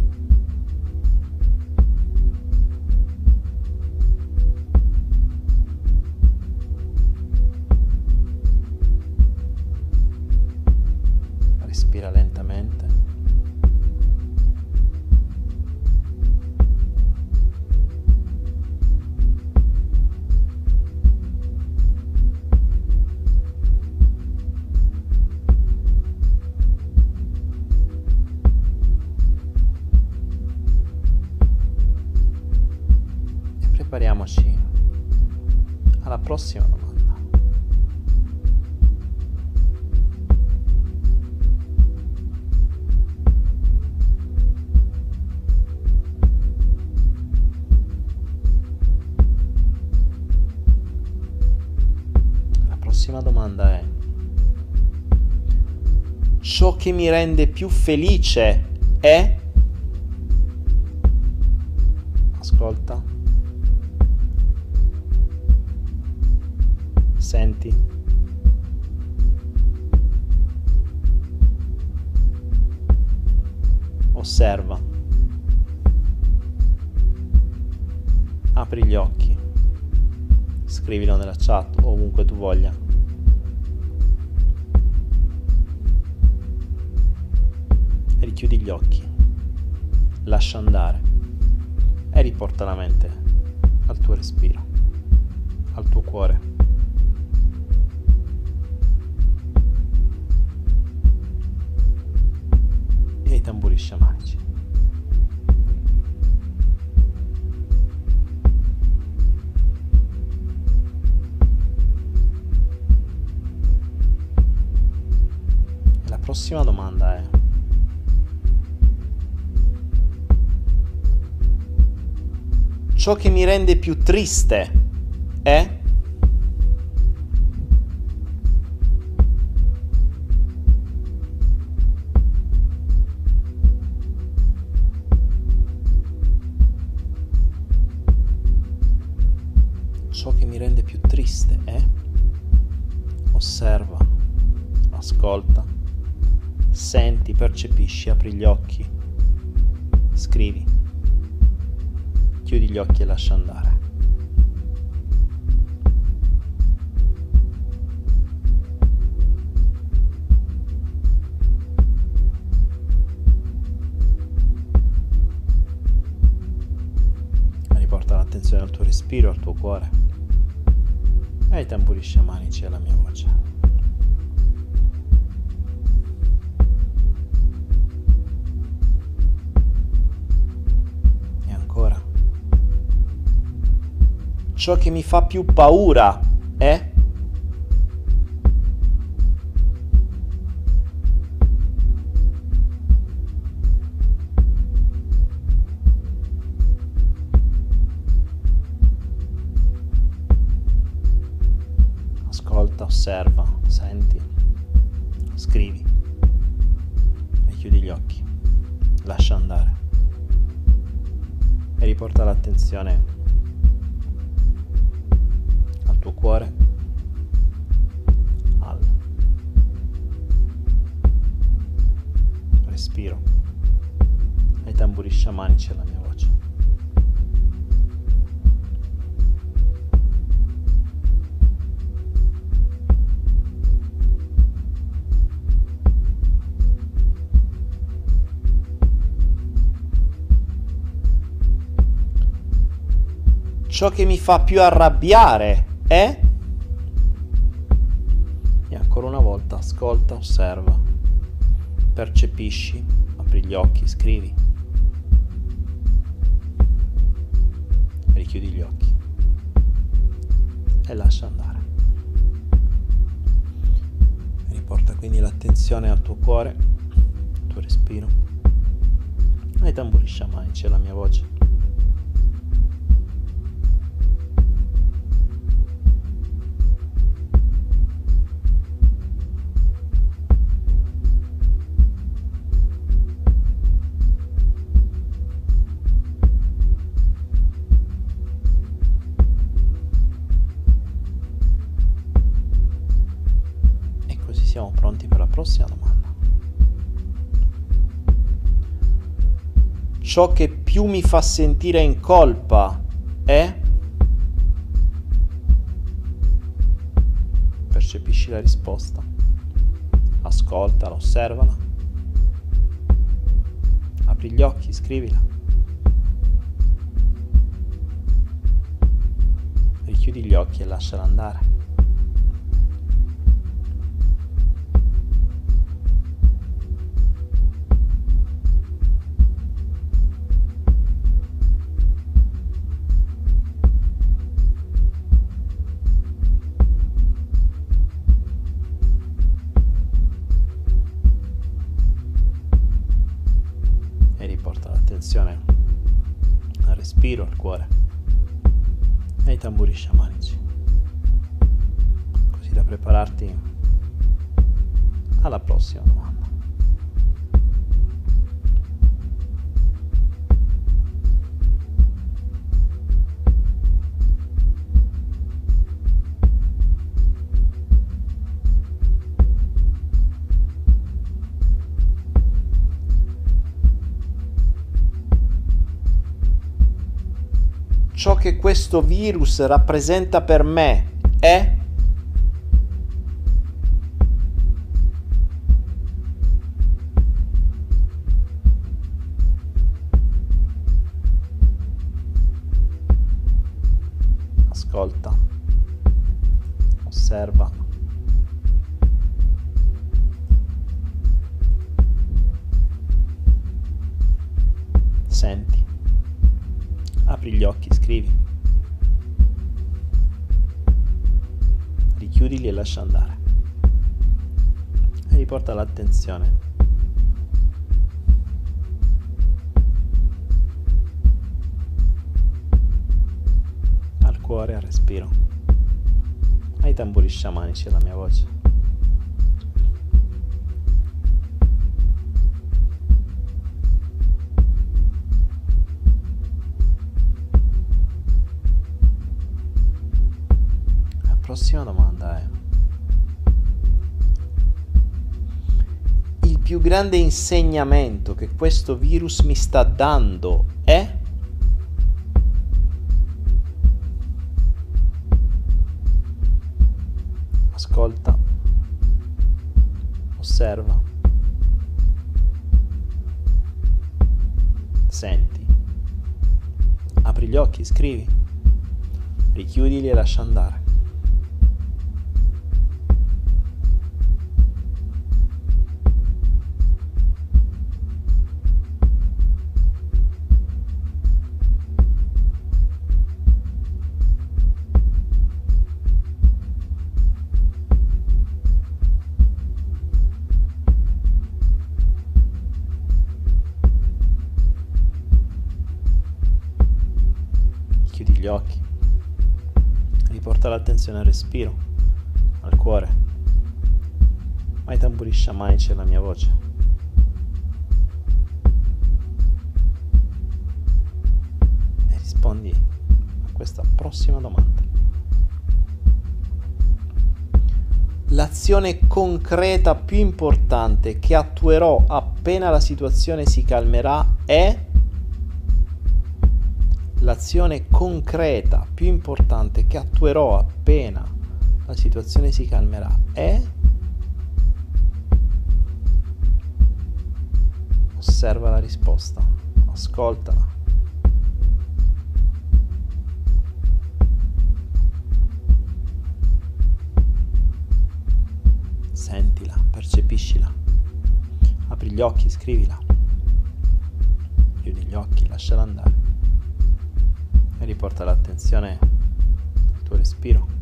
Mi rende più felice è ascolta. Senti. Osserva. Apri gli occhi. Scrivilo nella chat ovunque tu voglia prossima domanda è ciò che mi rende più triste è percepisci apri gli occhi scrivi chiudi gli occhi e lascia andare riporta l'attenzione al tuo respiro, al tuo cuore ai tamburi sciamanici e alla mia voce. Ciò che mi fa più paura è ciò che mi fa più arrabbiare è... E ancora una volta ascolta, osserva, percepisci, apri gli occhi, scrivi. Richiudi gli occhi e lascia andare. Riporta quindi l'attenzione al tuo cuore, al tuo respiro, ai tamburi sciamanici e alla mia voce. Ciò che più mi fa sentire in colpa alla prossima domanda. ciò che questo virus rappresenta per me è l'attenzione. Al cuore, al respiro. Ai tamburi sciamanici alla mia voce. Grande insegnamento che questo virus mi sta dando è ascolta. Osserva. Senti. Apri gli occhi scrivi. Richiudili e lascia andare Riporta l'attenzione al respiro, al cuore, ma i tamburi sciamanici alla mia voce. E rispondi a questa prossima domanda. L'azione concreta più importante che attuerò appena la situazione si calmerà è l'azione concreta più importante che attuerò appena la situazione si calmerà è osserva la risposta, ascoltala. Sentila, percepiscila. Apri gli occhi, scrivila. Chiudi gli occhi, lasciala andare riporta l'attenzione al tuo respiro.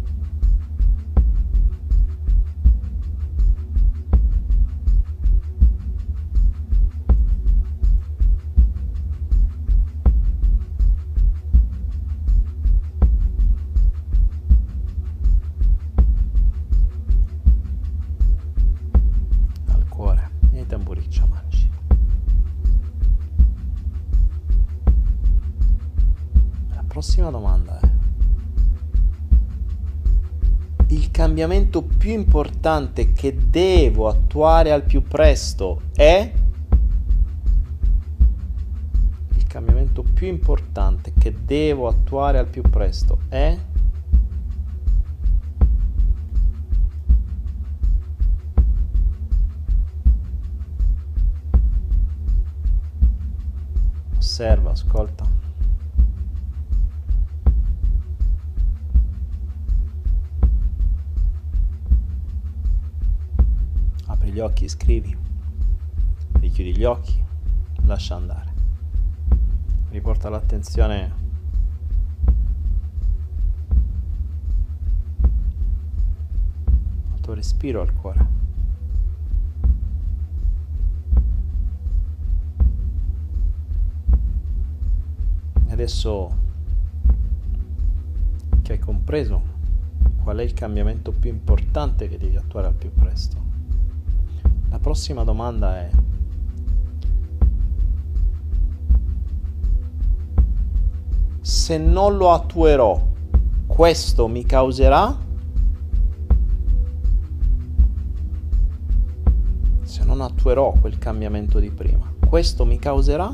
Cambiamento più importante che devo attuare al più presto è il cambiamento più importante che devo attuare al più presto è osserva, ascolta. Apri gli occhi, scrivi. Richiudi gli occhi, lascia andare. Riporta l'attenzione al tuo respiro, al cuore. Adesso che hai compreso qual è il cambiamento più importante che devi attuare al più presto. La prossima domanda è se non lo attuerò, questo mi causerà? Se non attuerò quel cambiamento di prima, questo mi causerà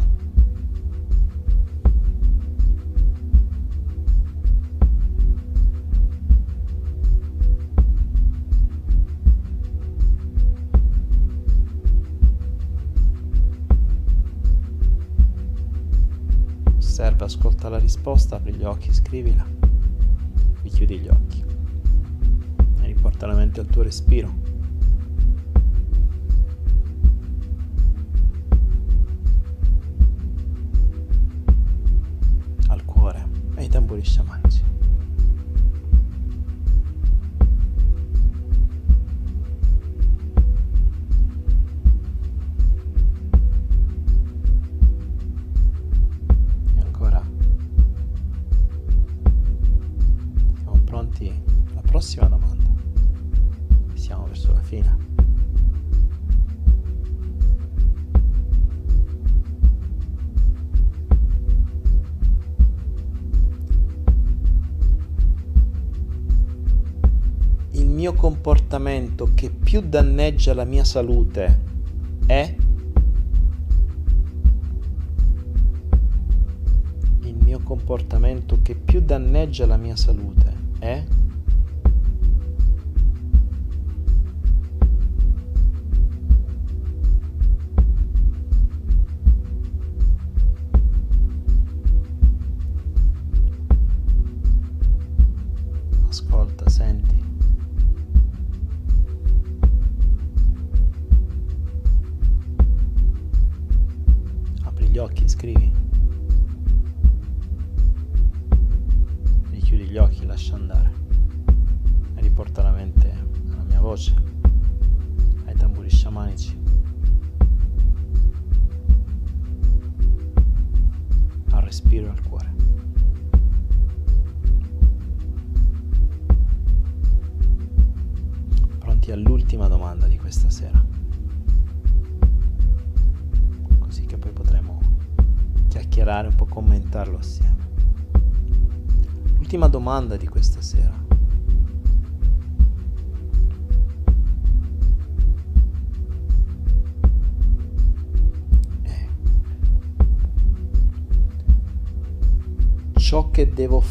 ascolta la risposta, apri gli occhi, scrivila, richiudi gli occhi e riporta la mente al tuo respiro. Al cuore e ai tamburi sciamanici. Più danneggia la mia salute è il mio comportamento che più danneggia la mia salute è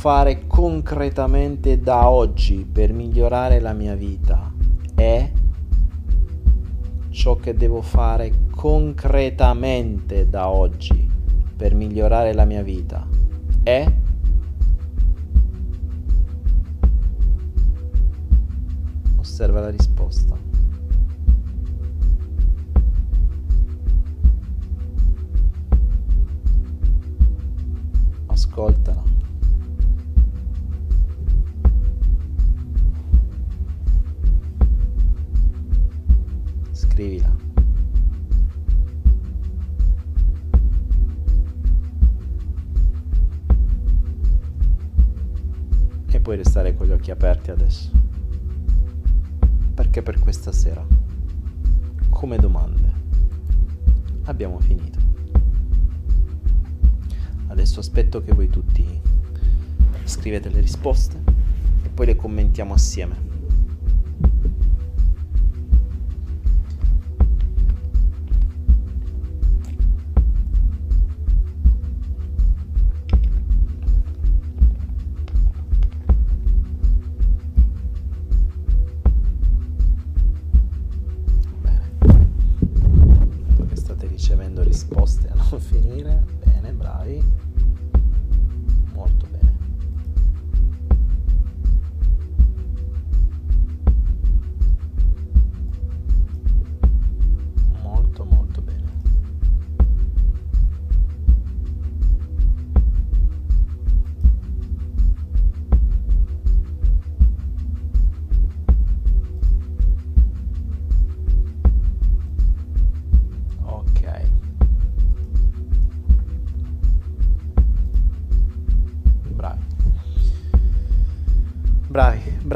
fare concretamente da oggi per migliorare la mia vita è ciò che devo fare concretamente da oggi per migliorare la mia vita. È osserva la risposta. Ascoltala scrivila. E puoi restare con gli occhi aperti adesso. Perché per questa sera come domande abbiamo finito. Adesso aspetto che voi tutti scrivete le risposte e poi le commentiamo assieme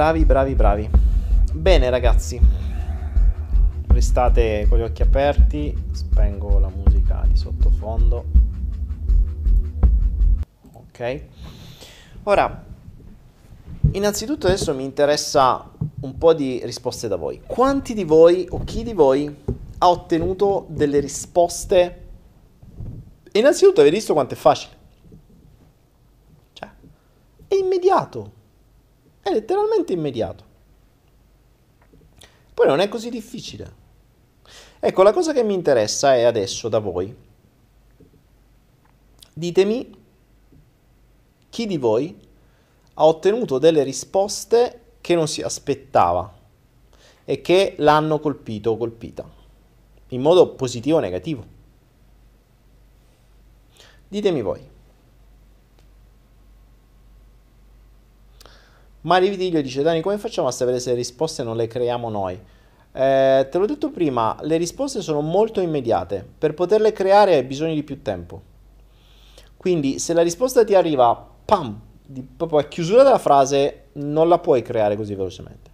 bravi, bravi, bravi. Bene ragazzi, restate con gli occhi aperti, spengo la musica di sottofondo. Ok. Ora, innanzitutto adesso mi interessa un po' di risposte da voi. Quanti di voi o chi di voi ha ottenuto delle risposte? Innanzitutto avete visto quanto è facile? Cioè, è immediato. È letteralmente immediato. Poi non è così difficile. Ecco, la cosa che mi interessa è adesso da voi. Ditemi chi di voi ha ottenuto delle risposte che non si aspettava e che l'hanno colpito o colpita, in modo positivo o negativo. Ditemi voi. Mario Vitiglio dice, Dani, come facciamo a sapere se le risposte non le creiamo noi? Eh, te l'ho detto prima, le risposte sono molto immediate. Per poterle creare hai bisogno di più tempo. Quindi se la risposta ti arriva, pam, di, proprio a chiusura della frase, non la puoi creare così velocemente.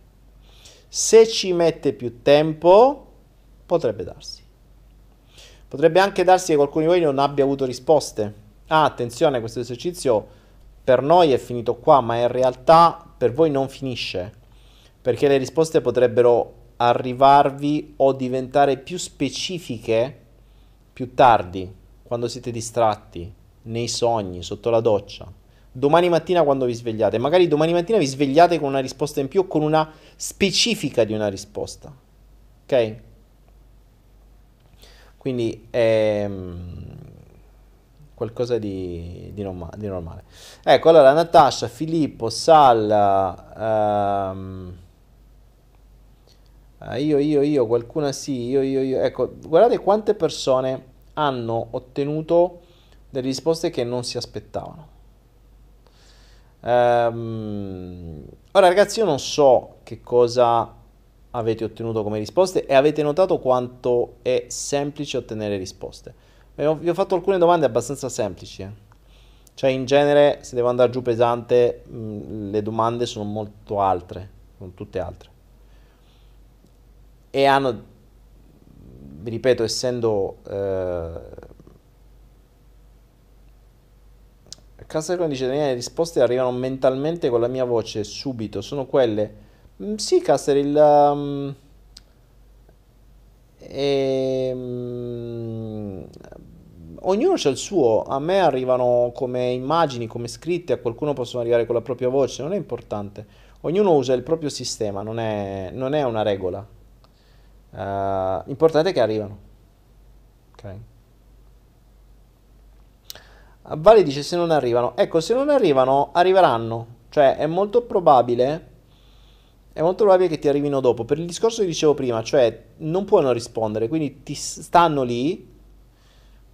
Se ci mette più tempo, potrebbe darsi. Potrebbe anche darsi che qualcuno di voi non abbia avuto risposte. Ah, attenzione, questo esercizio per noi è finito qua, ma in realtà per voi non finisce, perché le risposte potrebbero arrivarvi o diventare più specifiche più tardi, quando siete distratti, nei sogni, sotto la doccia. Domani mattina quando vi svegliate, magari domani mattina vi svegliate con una risposta in più o con una specifica di una risposta. Ok? Quindi ehm, qualcosa di, di, norma- di, normale. Ecco, allora Natascia, Filippo, Sal, um, io, io, io, qualcuna sì, io, io, io. Ecco, guardate quante persone hanno ottenuto delle risposte che non si aspettavano. Um, ora ragazzi, io non so che cosa avete ottenuto come risposte e avete notato quanto è semplice ottenere risposte. Vi ho fatto alcune domande abbastanza semplici. Eh. Cioè, in genere, se devo andare giù pesante, mh, mm, le domande sono molto altre, sono tutte altre. E hanno, vi ripeto, essendo... Eh, Castellone dice, le risposte arrivano mentalmente con la mia voce subito, sono quelle... Mm, sì, Caster, il... Um, e, um, ognuno c'ha il suo, a me arrivano come immagini, come scritte, a qualcuno possono arrivare con la propria voce, non è importante. Ognuno usa il proprio sistema, non è, non è una regola. Uh, importante è che arrivano. Ok. Vale dice se non arrivano. Ecco, se non arrivano, arriveranno. Cioè, è molto probabile è molto probabile che ti arrivino dopo. Per il discorso che dicevo prima, cioè non puoi rispondere, quindi ti stanno lì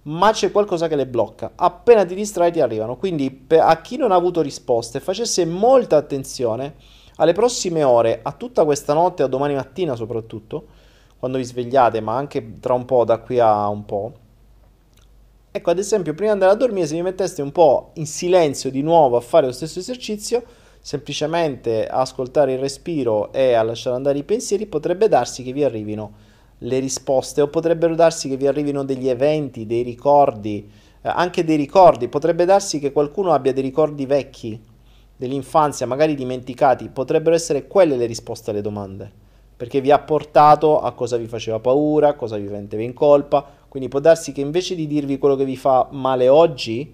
ma c'è qualcosa che le blocca. Appena ti distrai ti arrivano. Quindi a chi non ha avuto risposte, facesse molta attenzione alle prossime ore, a tutta questa notte, a domani mattina soprattutto, quando vi svegliate, ma anche tra un po', da qui a un po'. Ecco, ad esempio, prima di andare a dormire, se vi metteste un po' in silenzio di nuovo a fare lo stesso esercizio, semplicemente a ascoltare il respiro e a lasciare andare i pensieri, potrebbe darsi che vi arrivino le risposte o potrebbero darsi che vi arrivino degli eventi, dei ricordi, eh, anche dei ricordi, potrebbe darsi che qualcuno abbia dei ricordi vecchi dell'infanzia, magari dimenticati, potrebbero essere quelle le risposte alle domande, perché vi ha portato a cosa vi faceva paura, cosa vi metteva in colpa, quindi può darsi che invece di dirvi quello che vi fa male oggi,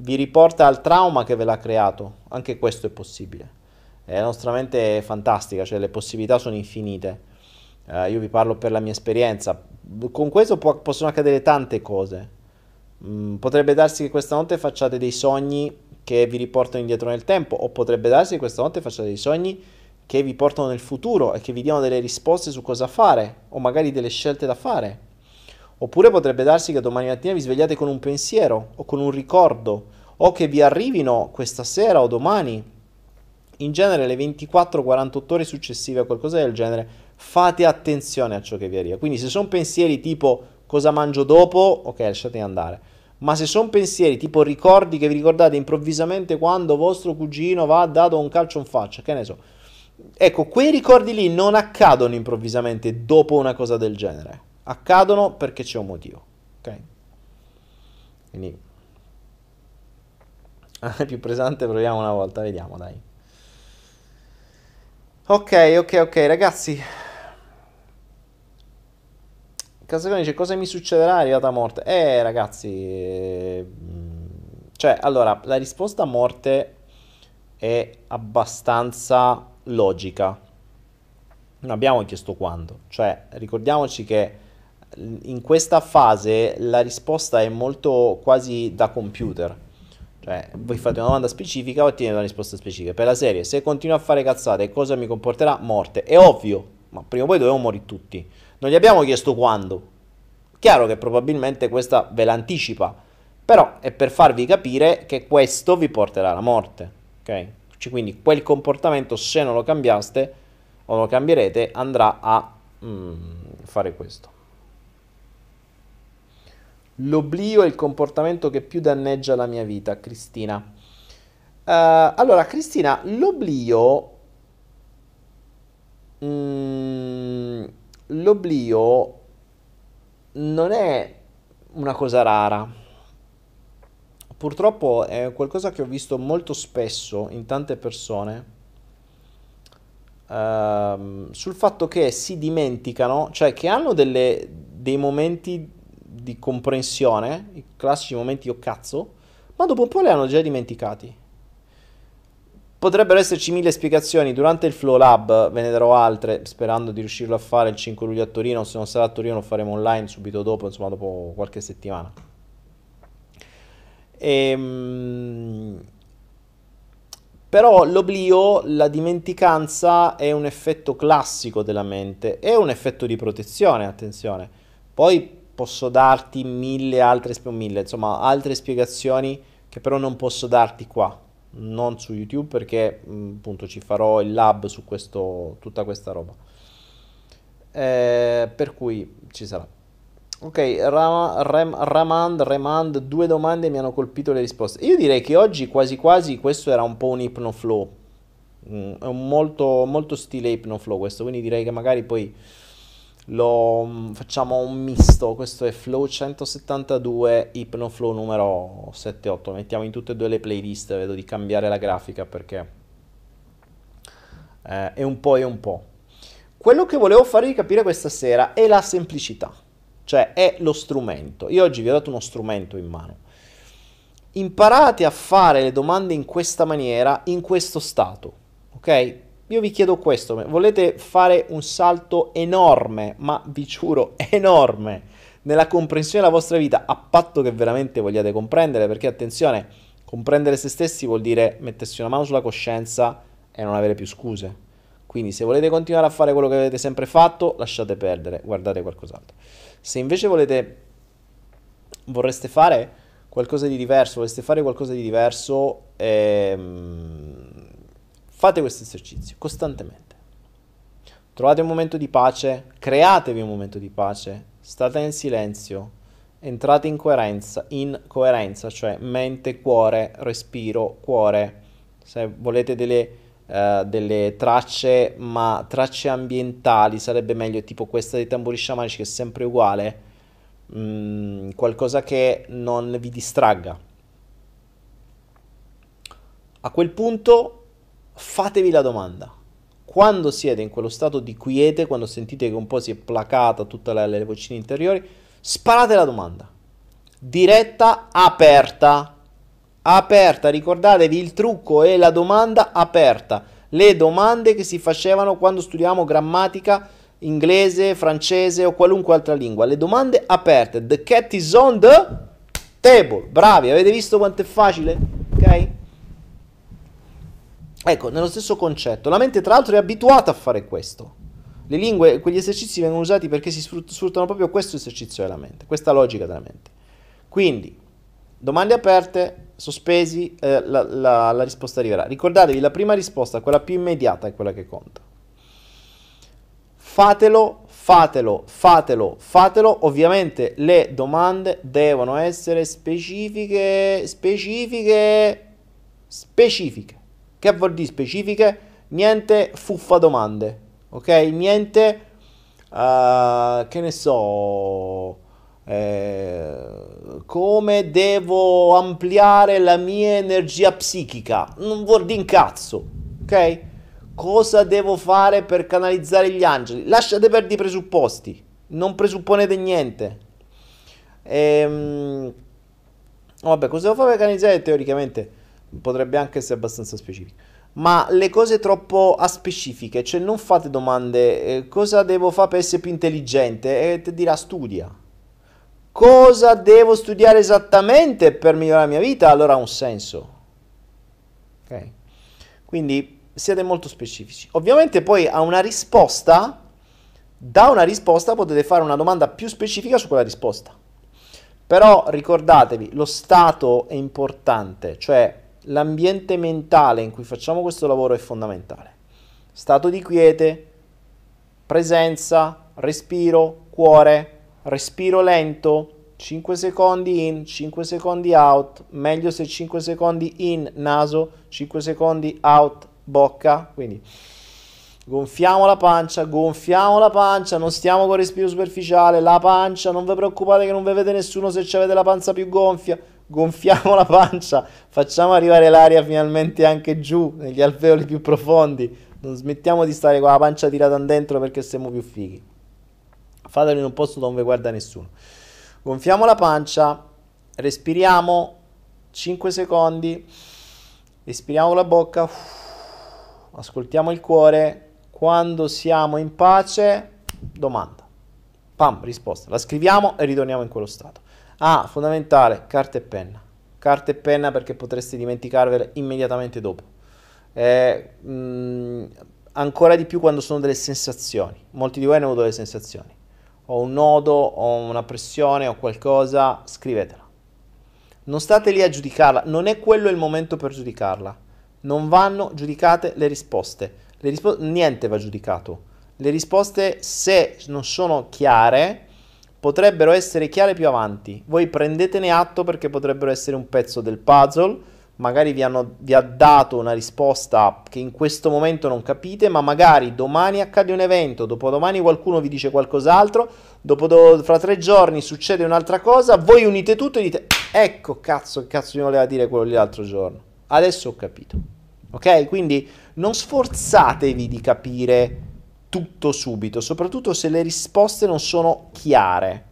vi riporta al trauma che ve l'ha creato, anche questo è possibile. E la nostra mente è fantastica, cioè le possibilità sono infinite Uh, io vi parlo per la mia esperienza. Con questo può, possono accadere tante cose. Mm, potrebbe darsi che questa notte facciate dei sogni che vi riportano indietro nel tempo, o potrebbe darsi che questa notte facciate dei sogni che vi portano nel futuro e che vi diano delle risposte su cosa fare, o magari delle scelte da fare. Oppure potrebbe darsi che domani mattina vi svegliate con un pensiero o con un ricordo, o che vi arrivino questa sera o domani, in genere le 24-48 ore successive a qualcosa del genere, fate attenzione a ciò che vi arriva. Quindi se sono pensieri tipo cosa mangio dopo, ok, lasciatemi andare. Ma se sono pensieri tipo ricordi che vi ricordate improvvisamente quando vostro cugino va dato un calcio in faccia, che ne so, Ecco, quei ricordi lì non accadono improvvisamente dopo una cosa del genere. Accadono perché c'è un motivo. Ok? Quindi è più pesante, proviamo una volta, vediamo, dai. Ok, ok, ok, ragazzi. Casacone dice cosa mi succederà arrivata a morte? Eh, ragazzi, cioè, allora, la risposta a morte è abbastanza logica. Non abbiamo chiesto quando, cioè, ricordiamoci che in questa fase la risposta è molto quasi da computer. Cioè, voi fate una domanda specifica, ottenete una risposta specifica. Per la serie, se continuo a fare cazzate, cosa mi comporterà? Morte. È ovvio, ma prima o poi dobbiamo morire tutti. Non gli abbiamo chiesto quando. Chiaro che probabilmente questa ve l'anticipa, però è per farvi capire che questo vi porterà alla morte. Ok? Cioè, quindi quel comportamento, se non lo cambiaste o lo cambierete, andrà a mm, fare questo. L'oblio è il comportamento che più danneggia la mia vita, Cristina. Uh, allora, Cristina, l'oblio... Mm, l'oblio non è una cosa rara. Purtroppo è qualcosa che ho visto molto spesso in tante persone. Uh, sul fatto che si dimenticano, cioè che hanno delle, dei momenti di comprensione, i classici momenti io cazzo, ma dopo un po' li hanno già dimenticati. Potrebbero esserci mille spiegazioni, durante il Flow Lab ve ne darò altre, sperando di riuscirlo a fare il 5 luglio a Torino, se non sarà a Torino lo faremo online subito dopo, insomma dopo qualche settimana. Ehm... Però l'oblio, la dimenticanza è un effetto classico della mente, è un effetto di protezione, attenzione. Poi posso darti mille altre, mille, insomma, altre spiegazioni che però non posso darti qua, non su YouTube perché mm, appunto ci farò il lab su questo, tutta questa roba. Eh, per cui ci sarà. Ok, Ram, Ram, Ramand, due domande mi hanno colpito le risposte. Io direi che oggi quasi quasi questo era un po' un ipnoflow. Mm, è un molto, molto stile ipnoflow questo, quindi direi che magari poi lo mm, facciamo un misto. Questo è Flow 172, Hypnoflow numero 78. Mettiamo in tutte e due le playlist. Vedo di cambiare la grafica perché eh, è un po' e un po'. Quello che volevo farvi capire questa sera è la semplicità, cioè è lo strumento. Io oggi vi ho dato uno strumento in mano. Imparate a fare le domande in questa maniera, in questo stato, ok? Io vi chiedo questo, volete fare un salto enorme, ma vi giuro enorme, nella comprensione della vostra vita, a patto che veramente vogliate comprendere, perché attenzione, comprendere se stessi vuol dire mettersi una mano sulla coscienza e non avere più scuse. Quindi se volete continuare a fare quello che avete sempre fatto, lasciate perdere, guardate qualcos'altro. Se invece volete, vorreste fare qualcosa di diverso, voleste fare qualcosa di diverso, ehm, Fate questo esercizio costantemente. Trovate un momento di pace, createvi un momento di pace, state in silenzio, entrate in coerenza, in coerenza, cioè mente, cuore, respiro, cuore. Se volete delle, uh, delle tracce, ma tracce ambientali, sarebbe meglio, tipo questa dei tamburi sciamanici che è sempre uguale, mm, qualcosa che non vi distragga. A quel punto fatevi la domanda. Quando siete in quello stato di quiete, quando sentite che un po' si è placata tutte le, le vocine interiori, sparate la domanda. Diretta, aperta. Aperta, ricordatevi il trucco è la domanda aperta. Le domande che si facevano quando studiavamo grammatica inglese, francese o qualunque altra lingua. Le domande aperte. The cat is on the table. Bravi, avete visto quanto è facile? Ok? Ecco, nello stesso concetto, la mente tra l'altro è abituata a fare questo. Le lingue, quegli esercizi vengono usati perché si sfruttano proprio questo esercizio della mente, questa logica della mente. Quindi, domande aperte, sospesi, eh, la, la, la risposta arriverà. Ricordatevi, la prima risposta, quella più immediata, è quella che conta. Fatelo, fatelo, fatelo, fatelo. Ovviamente le domande devono essere specifiche, specifiche, specifiche. Che vuol dire specifiche? niente fuffa domande, ok? Niente, uh, che ne so, eh, come devo ampliare la mia energia psichica? Non vuol dire un cazzo, ok? Cosa devo fare per canalizzare gli angeli? Lasciate perdere i presupposti, non presupponete niente. Ehm, vabbè, cosa devo fare per canalizzare? Teoricamente potrebbe anche essere abbastanza specifico. Ma le cose troppo aspecifiche, cioè non fate domande, eh, cosa devo fare per essere più intelligente? E ti dirà studia cosa devo studiare esattamente per migliorare la mia vita, allora ha un senso. Ok? Quindi siete molto specifici. Ovviamente poi a una risposta, da una risposta potete fare una domanda più specifica su quella risposta. Però ricordatevi, lo stato è importante, cioè l'ambiente mentale in cui facciamo questo lavoro è fondamentale. Stato di quiete, presenza, respiro, cuore, respiro lento, 5 secondi in, 5 secondi out, meglio se 5 secondi in naso, 5 secondi out bocca, quindi gonfiamo la pancia, gonfiamo la pancia, non stiamo con respiro superficiale, la pancia, non vi preoccupate che non vedete nessuno se avete la panza più gonfia, gonfiamo la pancia, facciamo arrivare l'aria finalmente anche giù, negli alveoli più profondi, non smettiamo di stare con la pancia tirata dentro perché siamo più fighi fatelo in un posto dove guarda nessuno. Gonfiamo la pancia, respiriamo 5 secondi, respiriamo la bocca, ascoltiamo il cuore, quando siamo in pace, domanda. Pam, risposta. La scriviamo e ritorniamo in quello stato. Ah, fondamentale, carta e penna. Carta e penna perché potreste dimenticarvele immediatamente dopo. Eh, mh, mm, ancora di più quando sono delle sensazioni. Molti di voi hanno avuto delle sensazioni ho un nodo, ho una pressione, o qualcosa, scrivetela. Non state lì a giudicarla, non è quello il momento per giudicarla. Non vanno giudicate le risposte. Le rispo- niente va giudicato. Le risposte, se non sono chiare, potrebbero essere chiare più avanti. Voi prendetene atto perché potrebbero essere un pezzo del puzzle magari vi, hanno, vi ha dato una risposta che in questo momento non capite, ma magari domani accade un evento, dopodomani qualcuno vi dice qualcos'altro, dopo do, fra tre giorni succede un'altra cosa, voi unite tutto e dite, ecco cazzo, che cazzo mi voleva dire quello l'altro giorno. Adesso ho capito. Ok? Quindi non sforzatevi di capire tutto subito, soprattutto se le risposte non sono chiare.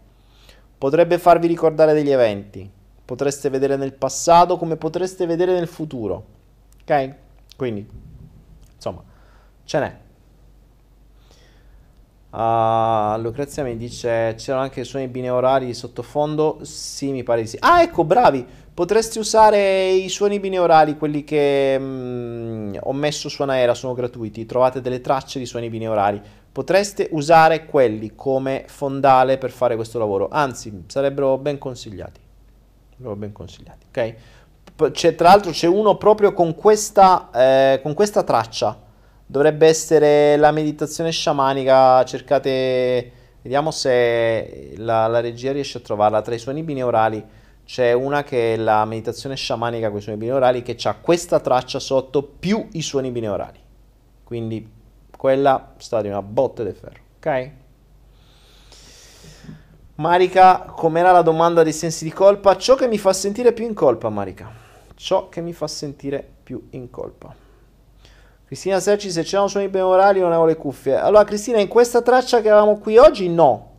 Potrebbe farvi ricordare degli eventi potreste vedere nel passato come potreste vedere nel futuro. Ok? Quindi, insomma, ce n'è. Uh, Lucrezia mi dice c'erano anche suoni bineurali di sottofondo. Sì, mi pare di sì. Ah, ecco, bravi. Potresti usare i suoni bineurali, quelli che mm, ho messo su Anaera, sono gratuiti. Trovate delle tracce di suoni bineurali. Potreste usare quelli come fondale per fare questo lavoro. Anzi, sarebbero ben consigliati l'ho ben consigliati, ok? C'è, tra l'altro c'è uno proprio con questa, eh, con questa traccia, dovrebbe essere la meditazione sciamanica, cercate, vediamo se la, la regia riesce a trovarla, tra i suoni binaurali c'è una che è la meditazione sciamanica con i suoni binaurali che ha questa traccia sotto più i suoni binaurali, quindi quella sta di una botte di ferro, ok? Marica, com'era la domanda dei sensi di colpa? Ciò che mi fa sentire più in colpa, Marica. Ciò che mi fa sentire più in colpa. Cristina Serci, se c'erano suoni binaurali non avevo le cuffie. Allora, Cristina, in questa traccia che avevamo qui oggi, no.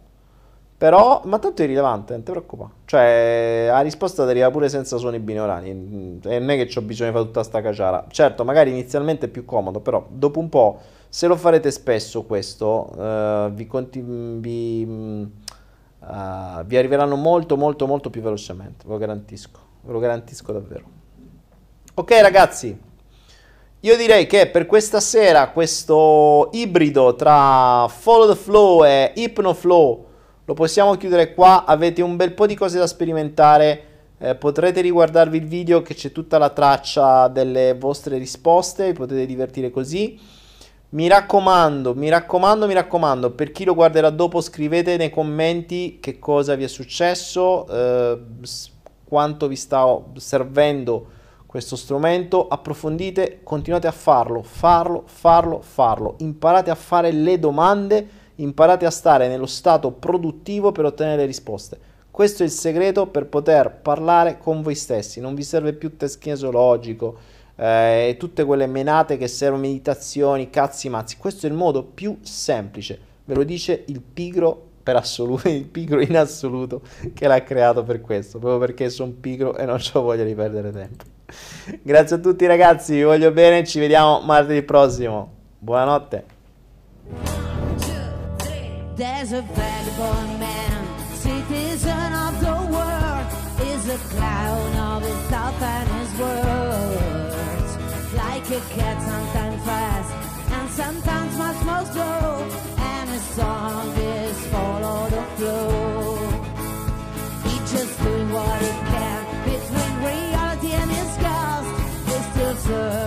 Però, ma tanto è irrilevante, non ti preoccupare. Cioè, la risposta arriva pure senza suoni binaurali. E non è che ho bisogno di fare tutta sta caciara. Certo, magari inizialmente è più comodo, però dopo un po', se lo farete spesso questo, uh, vi, conti- vi uh, vi arriveranno molto molto molto più velocemente, ve lo garantisco, ve lo garantisco davvero. Ok ragazzi, io direi che per questa sera questo ibrido tra Follow the Flow e Hypnoflow lo possiamo chiudere qua, avete un bel po' di cose da sperimentare, eh, potrete riguardarvi il video che c'è tutta la traccia delle vostre risposte, vi potete divertire così. Mi raccomando, mi raccomando, mi raccomando, per chi lo guarderà dopo scrivete nei commenti che cosa vi è successo, eh, quanto vi sta servendo questo strumento, approfondite, continuate a farlo, farlo, farlo, farlo, imparate a fare le domande, imparate a stare nello stato produttivo per ottenere risposte. Questo è il segreto per poter parlare con voi stessi, non vi serve più test kinesiologico eh, e tutte quelle menate che servono meditazioni, cazzi mazzi, questo è il modo più semplice, ve lo dice il pigro per assoluto, il pigro in assoluto che l'ha creato per questo, proprio perché sono pigro e non ho voglia di perdere tempo. Grazie a tutti ragazzi, vi voglio bene, ci vediamo martedì prossimo. Buonanotte. There's a vagabond man, citizen of the world, is a clown of his and his words. Like a cat, sometimes fast, and sometimes much more slow, and his song is follow the flow. He just doing what he can between reality and his ghost. He's still searching